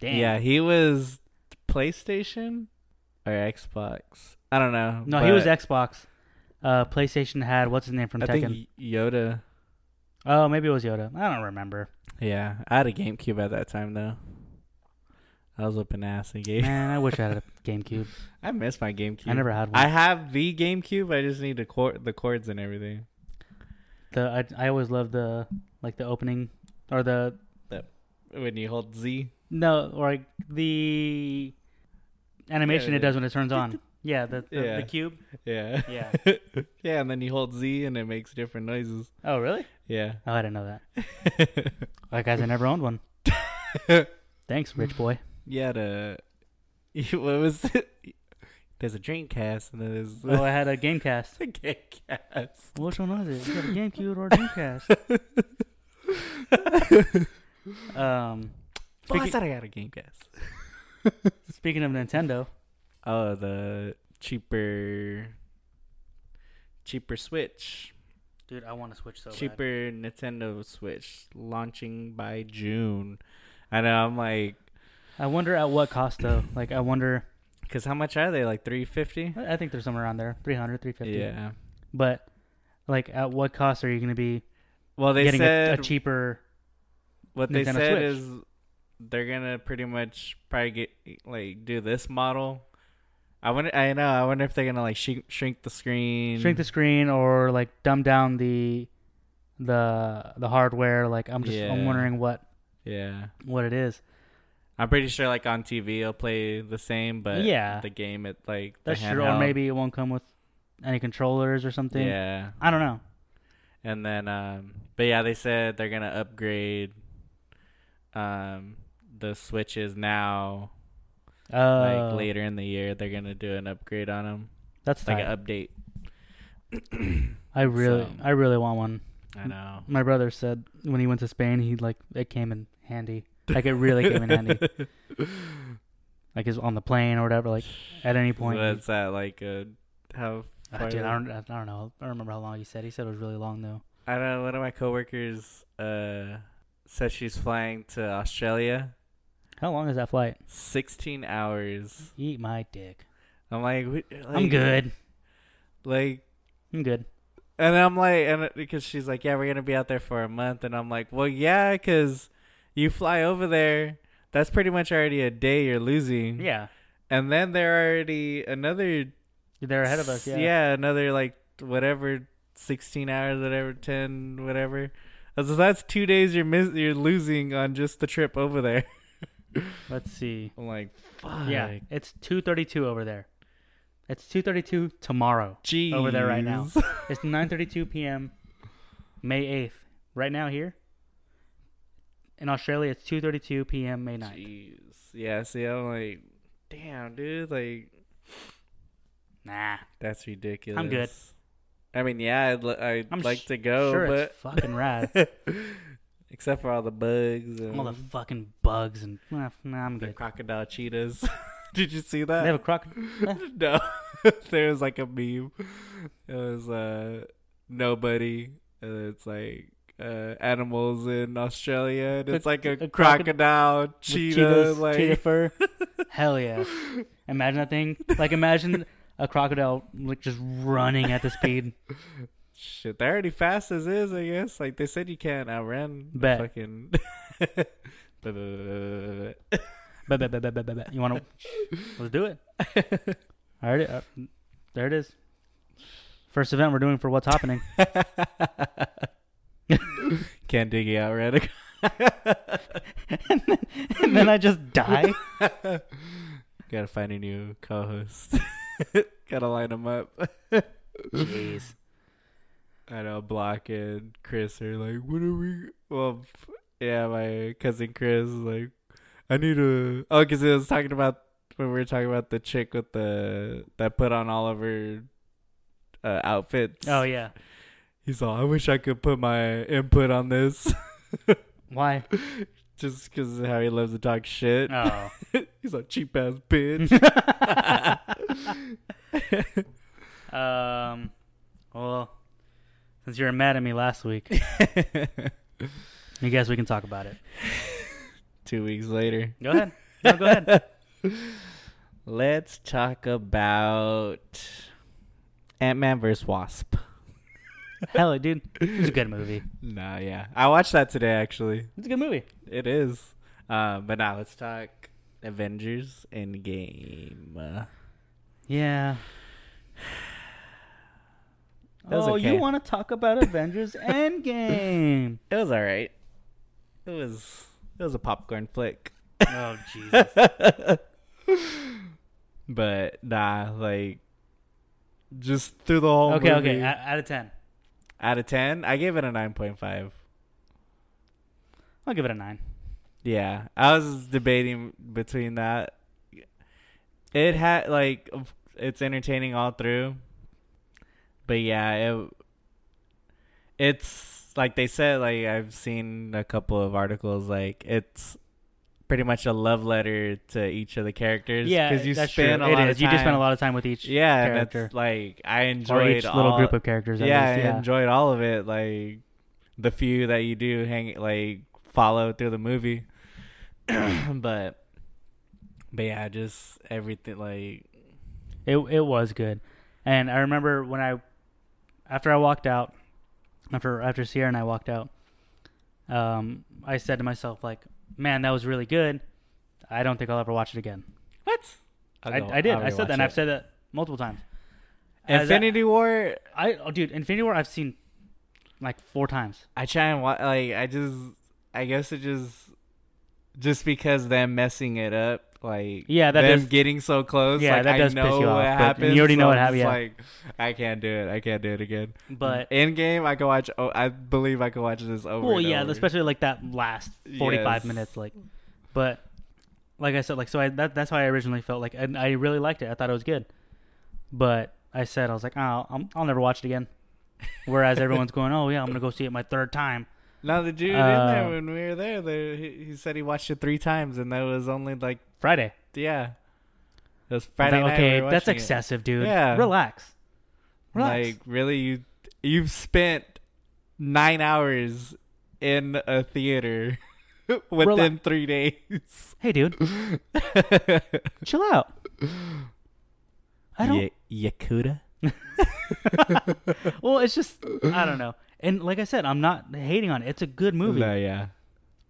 Damn. Yeah, he was PlayStation or Xbox. I don't know. No, he was Xbox. Uh, PlayStation had what's his name from I Tekken? think Yoda. Oh, maybe it was Yoda. I don't remember. Yeah, I had a GameCube at that time though. I was up whipping ass in game. Man, I wish I had a <laughs> GameCube. I miss my GameCube. I never had one. I have the GameCube. I just need the cord, the cords and everything. the I, I always loved the like the opening or the When you hold Z. no or like the animation Yeah, it does when it turns on. Yeah, the the, Yeah. the cube. Yeah. Yeah. <laughs> yeah, and then you hold Z and it makes different noises. Oh, really? Yeah. Oh, I didn't know that. <laughs> Like, guys, I never owned one. <laughs> Thanks, rich boy. yeah, the what was it? There's a Dreamcast and then there's Oh, I had a GameCast. a Gamecast. Which one was it? You got a GameCube or a Dreamcast? <laughs> um, Oh, I Speaking- thought I got a Gamecast. <laughs> speaking of Nintendo, Oh, the cheaper, cheaper Switch, dude, I want to switch so bad. cheaper Nintendo Switch launching by June. I know. I'm like, I wonder at what cost though. <clears throat> Like, I wonder. cause how much are they? Like three fifty? I think they're somewhere around there, 300, 350. Yeah. But like, at what cost are you going to be Well, they getting said a, a cheaper? what they Nintendo said Switch. is they're gonna pretty much probably get like do this model. I wonder. I know. I wonder if they're gonna like shrink, shrink the screen. Shrink the screen or like dumb down the the the hardware. Like, I'm just I'm wondering what Yeah. what it is. I'm pretty sure like on TV it'll play the same, but Yeah. the game it like the That's true. Or maybe it won't come with any controllers or something. Yeah. I don't know. And then um but yeah, they said they're going to upgrade um the switches now Uh, like later in the year they're going to do an upgrade on them. That's Like tight. an update. <clears throat> I really, so- I really want one. I know. My brother said when he went to Spain, he like it came in handy. <laughs> Like it really came in handy. Like is on the plane or whatever. Like at any point. What's that like uh how Uh, dude, I don't, I don't know. I don't remember how long he said. He said it was really long though. I know one of my coworkers uh said she's flying to Australia How long is that flight? 16 hours. Eat my dick. I'm like, we- I'm good. Like, I'm good. and I'm like, and because she's like, yeah, we're gonna be out there for a month, and I'm like, well, yeah, because you fly over there. That's pretty much already a day you're losing. Yeah. And then they're already another They're ahead of us. Yeah. Yeah, another like whatever, sixteen hours, whatever, ten, whatever. Uh, so that's two days you're miss- you're losing on just the trip over there. <laughs> Let's see. I'm like, fuck. Yeah, it's 2:32 over there. It's 2:32 tomorrow. Jeez. Over there right now. <laughs> It's 9:32 p.m. May 8th. Right now here in Australia, it's 2:32 p.m. May 9th. Jeez. Yeah. See, I'm like, damn, dude. Like, Nah, that's ridiculous. I'm good. I mean, yeah, I'd, li- I'd I'm like sh- to go, sure but it's fucking rad. <laughs> except for all the bugs and All the fucking bugs and nah, nah I'm the good. crocodile cheetahs. <laughs> Did you see that? They have a croc. <laughs> no, there was like a meme. It was uh nobody. And it's like uh animals in Australia, and it's like a, A crocodile, cheetah, cheetahs, like cheetah fur. Hell yeah! Imagine that thing. Like imagine a crocodile like just running at the speed. <laughs> shit. They're already fast as is, I guess. Like they said, you can't outrun. the Bet. Fucking. <laughs> Bet, bet, bet, bet. You want to? <laughs> Let's do it. I already. Uh, there it is. First event we're doing for what's happening. can't dig you out, right? and then I just die. Gotta find a new co-host. <laughs> Gotta line them up. Jeez. <laughs> I know Block and Chris are like, what are we? Well, yeah, my cousin Chris is like, I need a. Oh, because it was talking about when we were talking about the chick with the that put on all of her uh, outfits. Oh yeah. He's all, I wish I could put my input on this, <laughs> Why? Just because of how he loves to talk shit. Oh. <laughs> He's a cheap ass bitch. <laughs> <laughs> um. Well, since you were mad at me last week, I guess we can talk about it. Two weeks later. Go ahead. No, go ahead. Let's talk about Ant Man vs. Wasp. <laughs> Hell, dude, it's a good movie. Nah, yeah. I watched that today, actually. It's a good movie. It is. Uh, but now let's talk Avengers Endgame. Yeah. Oh, okay. you want to talk about Avengers <laughs> Endgame? it was all right. It was it was a popcorn flick. Oh Jesus! <laughs> But nah, like just through the whole okay, movie. okay. Out of ten, Out of ten, I gave it a nine point five. I'll give it a nine. Yeah, I was debating between that. It had like it's entertaining all through, but yeah, it it's like they said. Like I've seen a couple of articles. Like it's pretty much a love letter to each of the characters. Yeah, because you that's spend true. a lot It of is. You just spend a time- lot of time with each Yeah, character that's like I enjoyed or each little all- group of characters. Yeah, least, I enjoyed all of it. Like the few that you do hang like follow through the movie, <clears throat> but but yeah, just everything like It it was good, and I remember when I after I walked out after after Sierra and I walked out, um, I said to myself like, "Man, that was really good. I don't think I'll ever watch it again." what? I, I did. I said that, and I've said that multiple times. As I- Infinity War. I oh, dude, Infinity War I've seen like four times. I try and watch. Like I just, I guess it just, just because them messing it up. Like Yeah, that them does- getting so close. Yeah, like, that I does know piss you what off, happens. you already know so what I'm hap- just yeah. Like I can't do it. I can't do it again. But Endgame, I can watch. Oh, I believe I can watch this over. well, yeah, over. especially like that last forty-five Yes. minutes, like. But like I said, like so, I that that's how I originally felt. Like, and I really liked it. I thought it was good. But I said I was like, oh, I'm, I'll never watch it again. Whereas everyone's <laughs> going, oh yeah, I'm gonna go see it my third time. Now the dude in Uh, there when we were there, there he, he said he watched it three times, and that was only like Friday. yeah, it was Friday That- night. okay, we that's watching it. excessive, dude. Yeah. Relax. Relax. Like really, you you've spent nine hours in a theater <laughs> within Relax. three days. Hey, dude, <laughs> chill out. I don't. Ya- Yakuda. <laughs> Well, it's just I don't know. And like I said, I'm not hating on it. It's a good movie. No, yeah.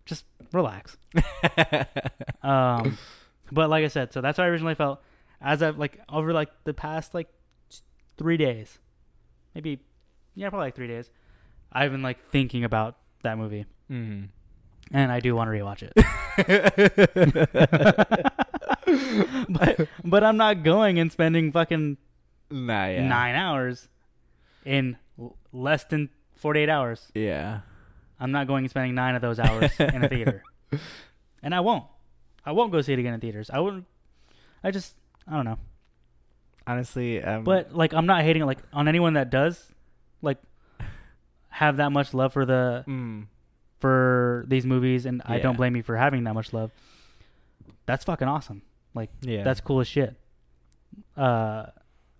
Just relax. <laughs> um, but like I said, so that's how I originally felt. As I've like over like the past like three days, maybe yeah, probably like three days, I've been like thinking about that movie, mm. and I do want to rewatch it. <laughs> but but I'm not going and spending fucking Nah, yeah. nine hours in less than 48 hours. Yeah. I'm not going and spending nine of those hours in a theater, <laughs> and I won't. I won't go see it again in theaters. I wouldn't. I just I don't know. Honestly, um, But like I'm not hating like on anyone that does like have that much love for the mm, for these movies, and I don't blame you for having that much love. That's fucking awesome. Like yeah, that's cool as shit. Uh,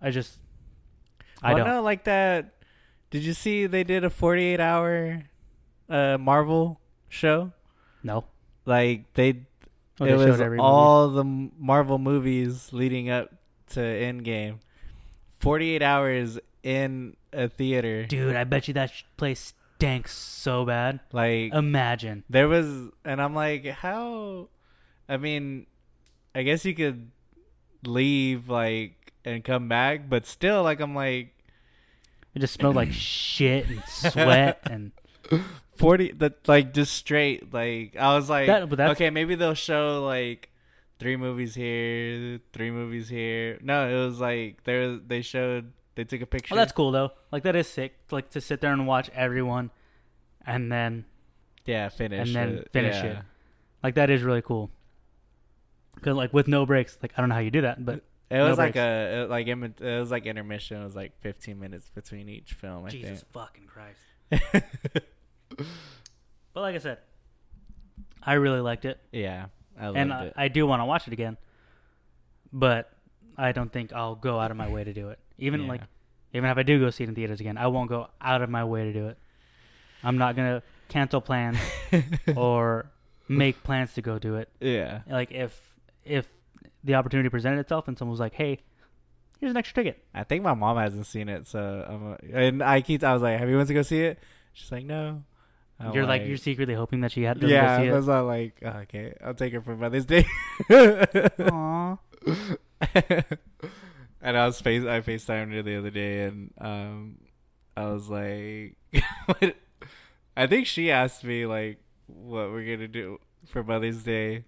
I just I well, don't. no, like that. Did you see they did a 48 hour uh Marvel show? No, Like they Oh, it they was every movie. all the Marvel movies leading up to Endgame. 48 hours in a theater. Dude, I bet you that place stank so bad. Like Imagine. there was and I'm like how I mean I guess you could leave like and come back, but still like I'm like It just smelled like <clears throat> shit and sweat and 40 that like just straight like I was like That- but that's- okay, maybe they'll show like three movies here, three movies here. No, it was like there they showed they took a picture. Oh, that's cool though. Like that is sick. Like to sit there and watch everyone, and then yeah, finish and then it. finish yeah. it. like that is really cool. Cause like with no breaks, like I don't know how you do that, but It No was like breaks. a it, like it was like intermission. It was like 15 minutes between each film. I Jesus fucking Christ. think. <laughs> But like I said, I really liked it, yeah, I loved and I. I do want to watch it again. But I don't think I'll go out of my way to do it. Even Yeah. like, even if I do go see it in theaters again, I won't go out of my way to do it. I'm not gonna cancel plans <laughs> or make plans to go do it. yeah, Like if if the opportunity presented itself and someone was like, "Hey, here's an extra ticket," I think my mom hasn't seen it, so I'm, and I keep I was like, "Have you went to go see it?" She's like, "No." I'm you're like, you're secretly hoping that she had to yeah, go see that's it. all like oh, okay. I'll take her for Mother's Day. Aww. and I was face I FaceTimed her the other day and um I was like <laughs> I think she asked me like what we're gonna do for Mother's Day.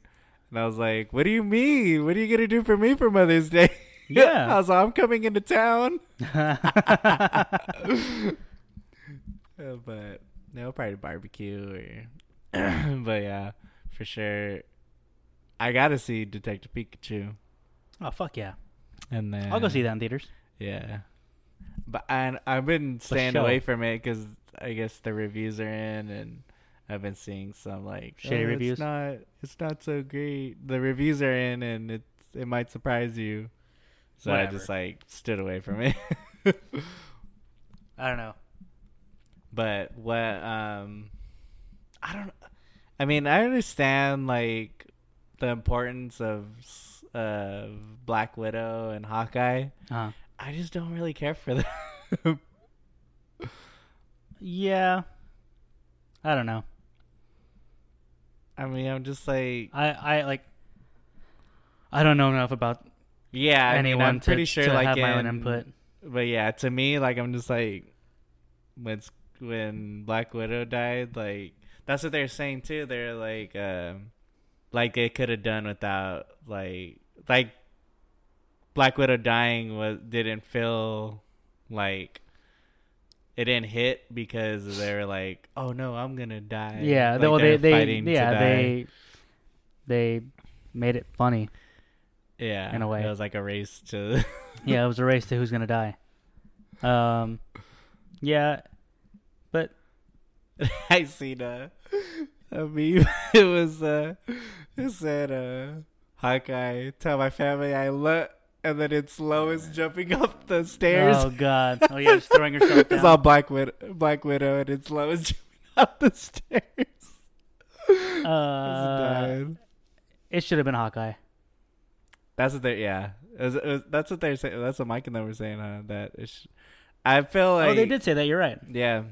And I was like, What do you mean? What are you gonna do for me for Mother's Day? <laughs> Yeah. I was like, I'm coming into town. <laughs> <laughs> Uh, but no, probably barbecue or <clears throat> but yeah, for sure. I gotta see Detective Pikachu. Oh fuck yeah! And then I'll go see that in theaters. Yeah, but and I've been staying show. away from it because I guess the reviews are in, and I've been seeing some like Shitty "Oh, reviews? It's not. It's not so great. The reviews are in, and it's it might surprise you. So I just like stood away from it. <laughs> I don't know. But what um I don't I mean, I understand like the importance of uh Black Widow and Hawkeye. Uh, I just don't really care for them. <laughs> yeah. I don't know. I mean, I'm just like I I like. I don't know enough about yeah, I anyone I'm to, pretty sure to like have my own in- input. But yeah, to me like I'm just like when when Black Widow died, like that's what they're saying too. They're like um like they could have done without like like Black Widow dying was didn't feel like it didn't hit because they were like, "Oh no, I'm gonna die." Yeah, like they, well, they they're they yeah die. they they made it funny. yeah in a way. it was like a race to <laughs> Yeah, it was a race to who's gonna die. Um, yeah, but <laughs> I seen a, a meme. <laughs> It was uh, it said uh, Hawkeye, tell my family I love, and then it's Lois jumping <laughs> up the stairs. oh god, oh yeah, just throwing herself <laughs> it's all. Black Widow, Black Widow, and it's Lois <laughs> jumping up the stairs. Uh, it should have been Hawkeye. That's what they yeah. It was- it was- that's what they're saying. That's what Mike and them were saying. That it sh- I feel like oh, they did say that. You're right. Yeah,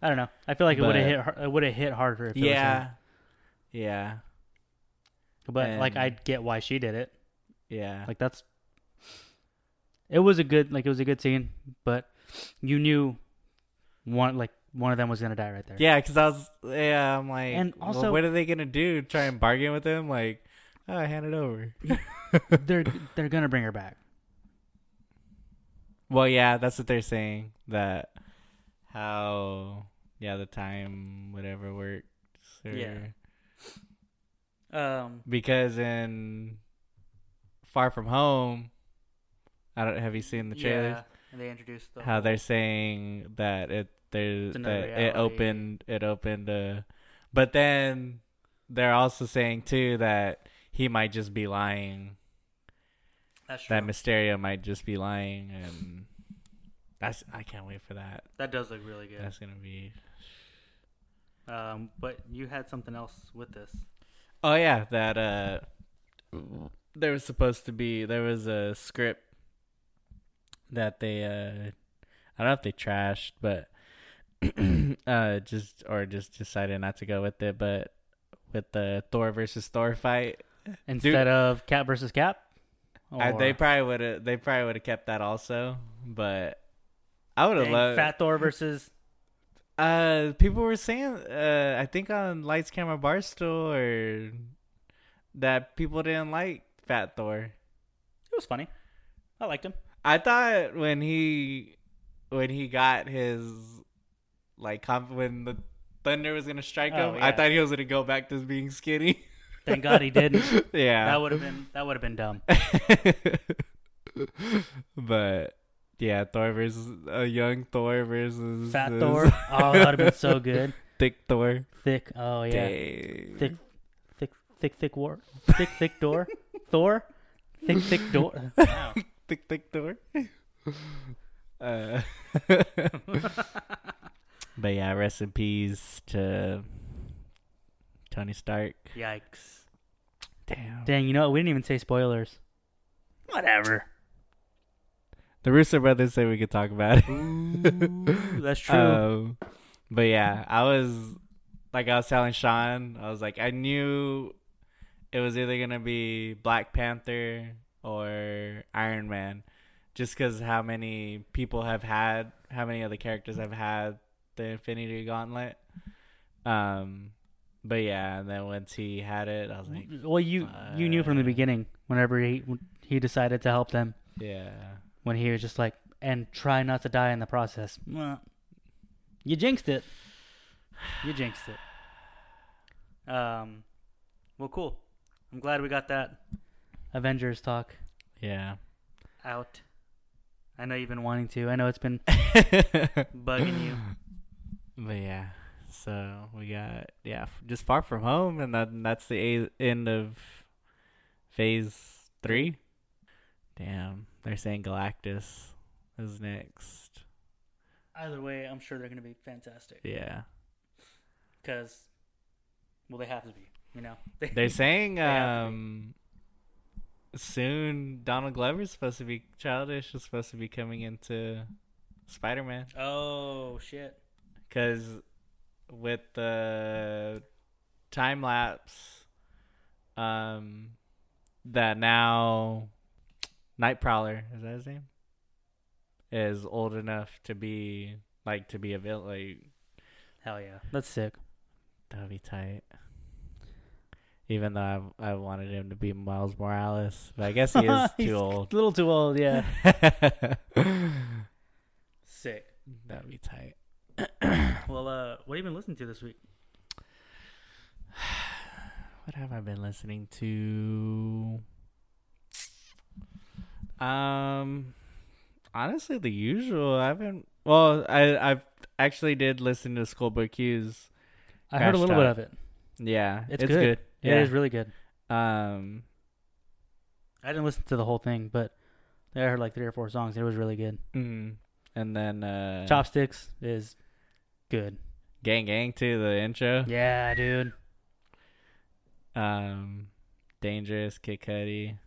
I don't know. I feel like it would have hit. It would have hit harder. If it was him. yeah, yeah, but like I get why she did it. Yeah. Like that's. It was a good like it was a good scene, but you knew one like one of them was gonna die right there. Yeah, because I was yeah. I'm like, And well, also- what are they gonna do? Try and bargain with him? Like, oh, hand it over. <laughs> they're they're gonna bring her back. well, yeah, that's what they're saying. That how yeah the time whatever works. Or, Yeah. Um. Because in Far From Home, I don't have you seen the trailer? Yeah, and they introduced the How they're saying that it there that it opened it opened uh but then they're also saying too that he might just be lying. That's true. That Mysterio might just be lying and that's I can't wait for that. that does look really good. That's gonna be Um, but you had something else with this. Oh yeah, that uh there was supposed to be there was a script that they uh I don't know if they trashed, but <clears throat> uh just or just decided not to go with it, but with the Thor versus Thor fight, Instead of Cap versus Cap. I, they probably would have they probably would have kept that also, but I would have loved Fat Thor versus. <laughs> Uh, people were saying, uh, I think on Lights Camera Barstool or that people didn't like Fat Thor. It was funny. I liked him. I thought when he when he got his like comp- when the thunder was gonna strike Oh, him, I thought he was gonna go back to being skinny. <laughs> Thank God he didn't. <laughs> yeah, That would have been that would have been dumb. <laughs> but yeah, Thor versus a uh, young Thor versus Fat this Thor. Oh, that would have been so good. thick Thor. Thick. Oh yeah. Dang. Thick, thick, thick, thick war. Thick, thick door. Thor. Thick, thick door. <laughs> Wow. thick thick door. <laughs> uh, <laughs> but yeah, rest in peace to Tony Stark. Yikes. Damn. Dang. You know what? We didn't even say spoilers. Whatever. The Russo brothers say we could talk about it. Ooh, that's true. Um, but yeah, I was like I was telling Sean, I was like I knew it was either gonna be Black Panther or Iron Man, just because how many people have had, how many other characters have had the Infinity Gauntlet. Um, but yeah, and then once he had it, I was like, well, you you knew from the uh, beginning whenever he he decided to help them yeah, when he was just like and try not to die in the process. Well, You jinxed it. You jinxed it. <sighs> Um, well, cool. I'm glad we got that Avengers talk yeah. out. I know you've been wanting to. I know it's been <laughs> bugging you. But yeah, so we got yeah, f- just far from home, and then that's the a- end of phase three. Damn, they're saying Galactus is next. Either way, I'm sure they're going to be fantastic. Yeah, Because, well, they have to be. You know, <laughs> they're saying They have to be. um soon Donald Glover's supposed to be childish is supposed to be coming into Spider Man oh shit. because with the time lapse, um, that now Nightprowler is that his name is old enough to be like to be a villain. Like Hell yeah, that's sick. that'd be tight. Even though I I wanted him to be Miles Morales, but I guess he is <laughs> too old. A little too old, yeah. <laughs> Sick. That'd be tight. <clears throat> Well, uh, what have you been listening to this week? <sighs> What have I been listening to? Um, honestly, the usual. I haven't. Well, I I've actually did listen to Schoolboy Q's. I heard a little bit of it. Yeah, It's it's, good. good. Yeah. It is really good. Um, I didn't listen to the whole thing, but I heard like three or four songs. It was really good. mm, and then uh, Chopstix is good. Gang Gang too. The intro. Yeah, dude. Um, Dangerous, Kid Cudi.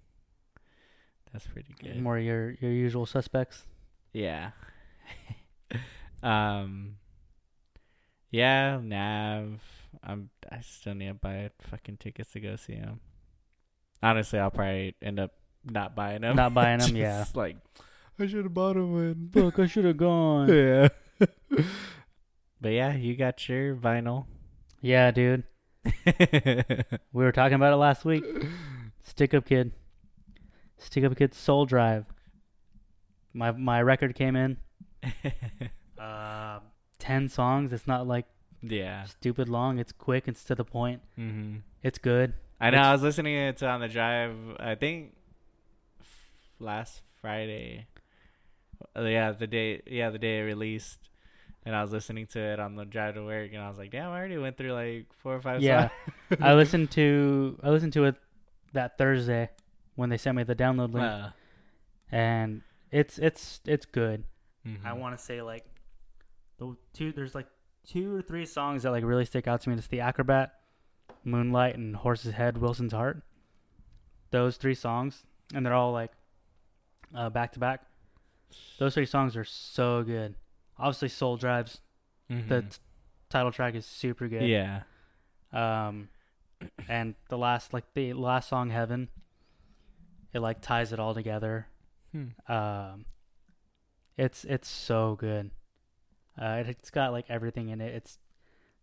That's pretty good. More your your usual suspects. Yeah. <laughs> um. Yeah, Nav. I'm. I still need to buy fucking tickets to go see him. Honestly, I'll probably end up not buying them. Not buying <laughs> them, yeah. Like, I should have bought them when. <laughs> Fuck, I should have gone. yeah. <laughs> but yeah, you got your vinyl. Yeah, dude. We were talking about it last week. Stick Up Kid. Stick Up Kid Soul Drive. My my record came in. Uh, ten songs. It's not like yeah. stupid long. It's quick. It's to the point. Mm-hmm. It's good. I know. It's- I was listening to it on the drive. I think f- last Friday. Uh, Yeah, the day. Yeah, the day it released, and I was listening to it on the drive to work, and I was like, "Damn, I already went through like four or five Yeah. songs." I listened <laughs> to I listened to it that Thursday when they sent me the download link, Uh, and it's it's it's good. mhm. I want to say like the two. There's like two or three songs that like really stick out to me. It's the Acrobat, Moonlight, and Horse's Head, Wilson's Heart. Those three songs, and they're all like uh, back to back. Those three songs are so good. Obviously, Soul Drives. Mhm. The t- title track is super good. yeah. Um, <coughs> and the last like the last song, Heaven. It like ties it all together. Hmm. Um, it's it's so good. Uh, it, it's got like everything in it. It's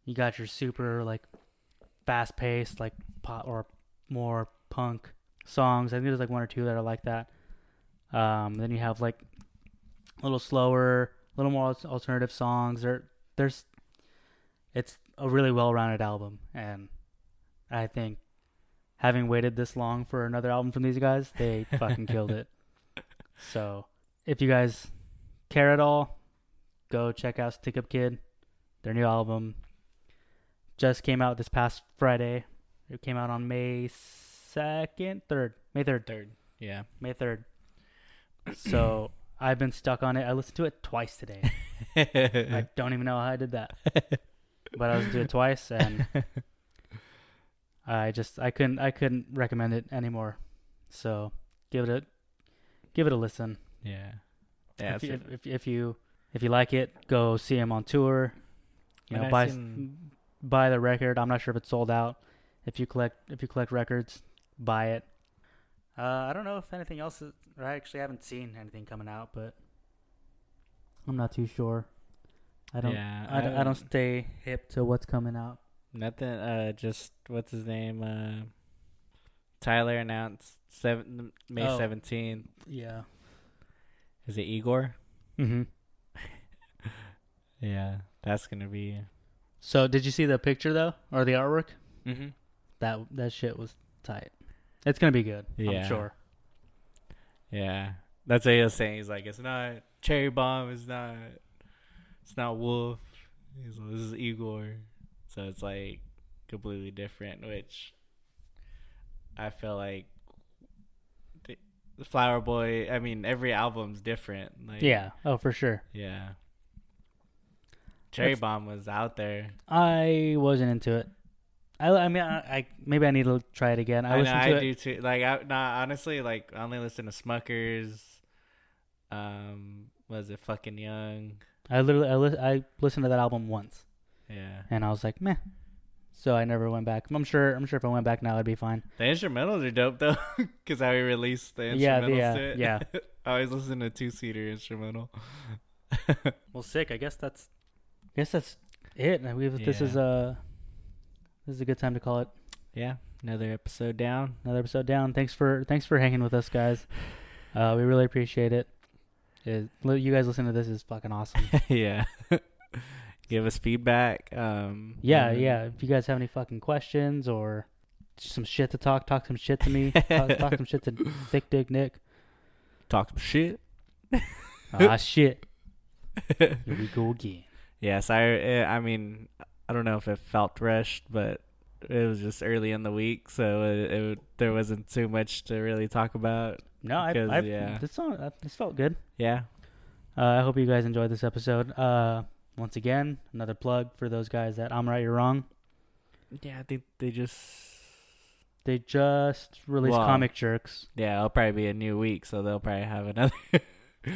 you got your super like fast paced like pop or more punk songs. I think there's like one or two that are like that. Um, then you have like a little slower, a little more alternative songs. There, there's it's a really well-rounded album, and I think having waited this long for another album from these guys, they fucking killed it. <laughs> So, if you guys care at all, go check out Stick Up Kid. Their new album just came out this past Friday. It came out on May second, third, May third, Third. Yeah. May third. So <clears throat> I've been stuck on it. I listened to it twice today. <laughs> I don't even know how I did that, but I listened to it twice, and I just I couldn't I couldn't recommend it anymore. So give it a give it a listen. yeah. Yeah. if, you, if, if you if you like it, go see him on tour. You know, And buy seen- buy the record. I'm not sure if it's sold out. If you collect if you collect records, buy it. Uh, I don't know if anything else. Is, I actually haven't seen anything coming out, but I'm not too sure. I don't. Yeah, I, don't, I don't stay hip to what's coming out. Nothing. Uh, just what's his name? Uh, Tyler announced seven May Oh. seventeenth. Yeah. Is it Igor? Mm-hmm. Yeah, that's gonna be. So did you see the picture though, or the artwork? Mm-hmm. That that shit was tight. It's gonna be good. Yeah. I'm sure. Yeah, that's what he was saying. He's like, it's not Cherry Bomb. It's not. It's not Wolf. He's like, this is Igor. So it's like completely different. Which I feel like the the Flower Boy. I mean, every album's different. Like, Yeah. Oh, for sure. yeah. Cherry That's- Bomb was out there. I wasn't into it. I, I mean, I, I maybe I need to try it again. I, I, know, listened I it. do too. Like, I, nah, honestly, like, I only listen to Smuckers. Um, was it fucking young? I literally I, li- I listened to that album once, Yeah. and I was like, meh. So I never went back. I'm sure. I'm sure if I went back now, I'd be fine. The instrumentals are dope though, <laughs> because how we released the instrumentals Yeah, the- yeah, yeah. <laughs> I always listen to two seater instrumental. <laughs> Well, sick. I guess that's. I guess that's it. We this is a. This is a good time to call it yeah, another episode down. another episode down. Thanks for thanks for hanging with us, guys. <sighs> Uh, we really appreciate it. It- li- you guys listen to this is fucking awesome. <laughs> yeah. <laughs> Give us feedback. Um, Yeah, and- yeah. If you guys have any fucking questions or some shit to talk, talk some shit to me. talk, talk <laughs> some shit to Thick Dick Nick. Talk some shit. Ah, shit. Here we go again. Yes, I. eh, I mean, I don't know if it felt rushed, but it was just early in the week, so it, it there wasn't too much to really talk about. No, I, Because, I, yeah. this song, uh, this felt good. Yeah, Uh, I hope you guys enjoyed this episode. Uh, once again, another plug for those guys that I'm right, you're wrong. Yeah, I think they just. They just released Wow. Comic Jerks. Yeah, it'll probably be a new week, so they'll probably have another.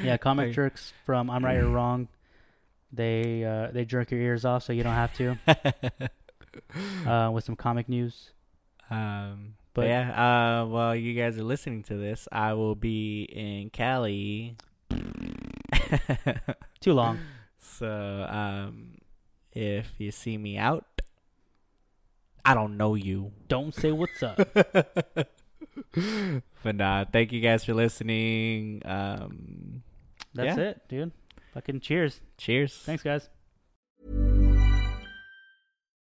Yeah, Comic <laughs> Jerks from I'm right, you're <clears throat> wrong. They uh, they jerk your ears off so you don't have to. <laughs> uh, with some comic news. um, But- yeah, uh, while you guys are listening to this, I will be in Cali. <laughs> Too long. So, um, if you see me out, I don't know you. Don't say what's up. <laughs> but nah, thank you guys for listening. Um, That's Yeah. it, dude. Fucking cheers. cheers. Thanks, guys.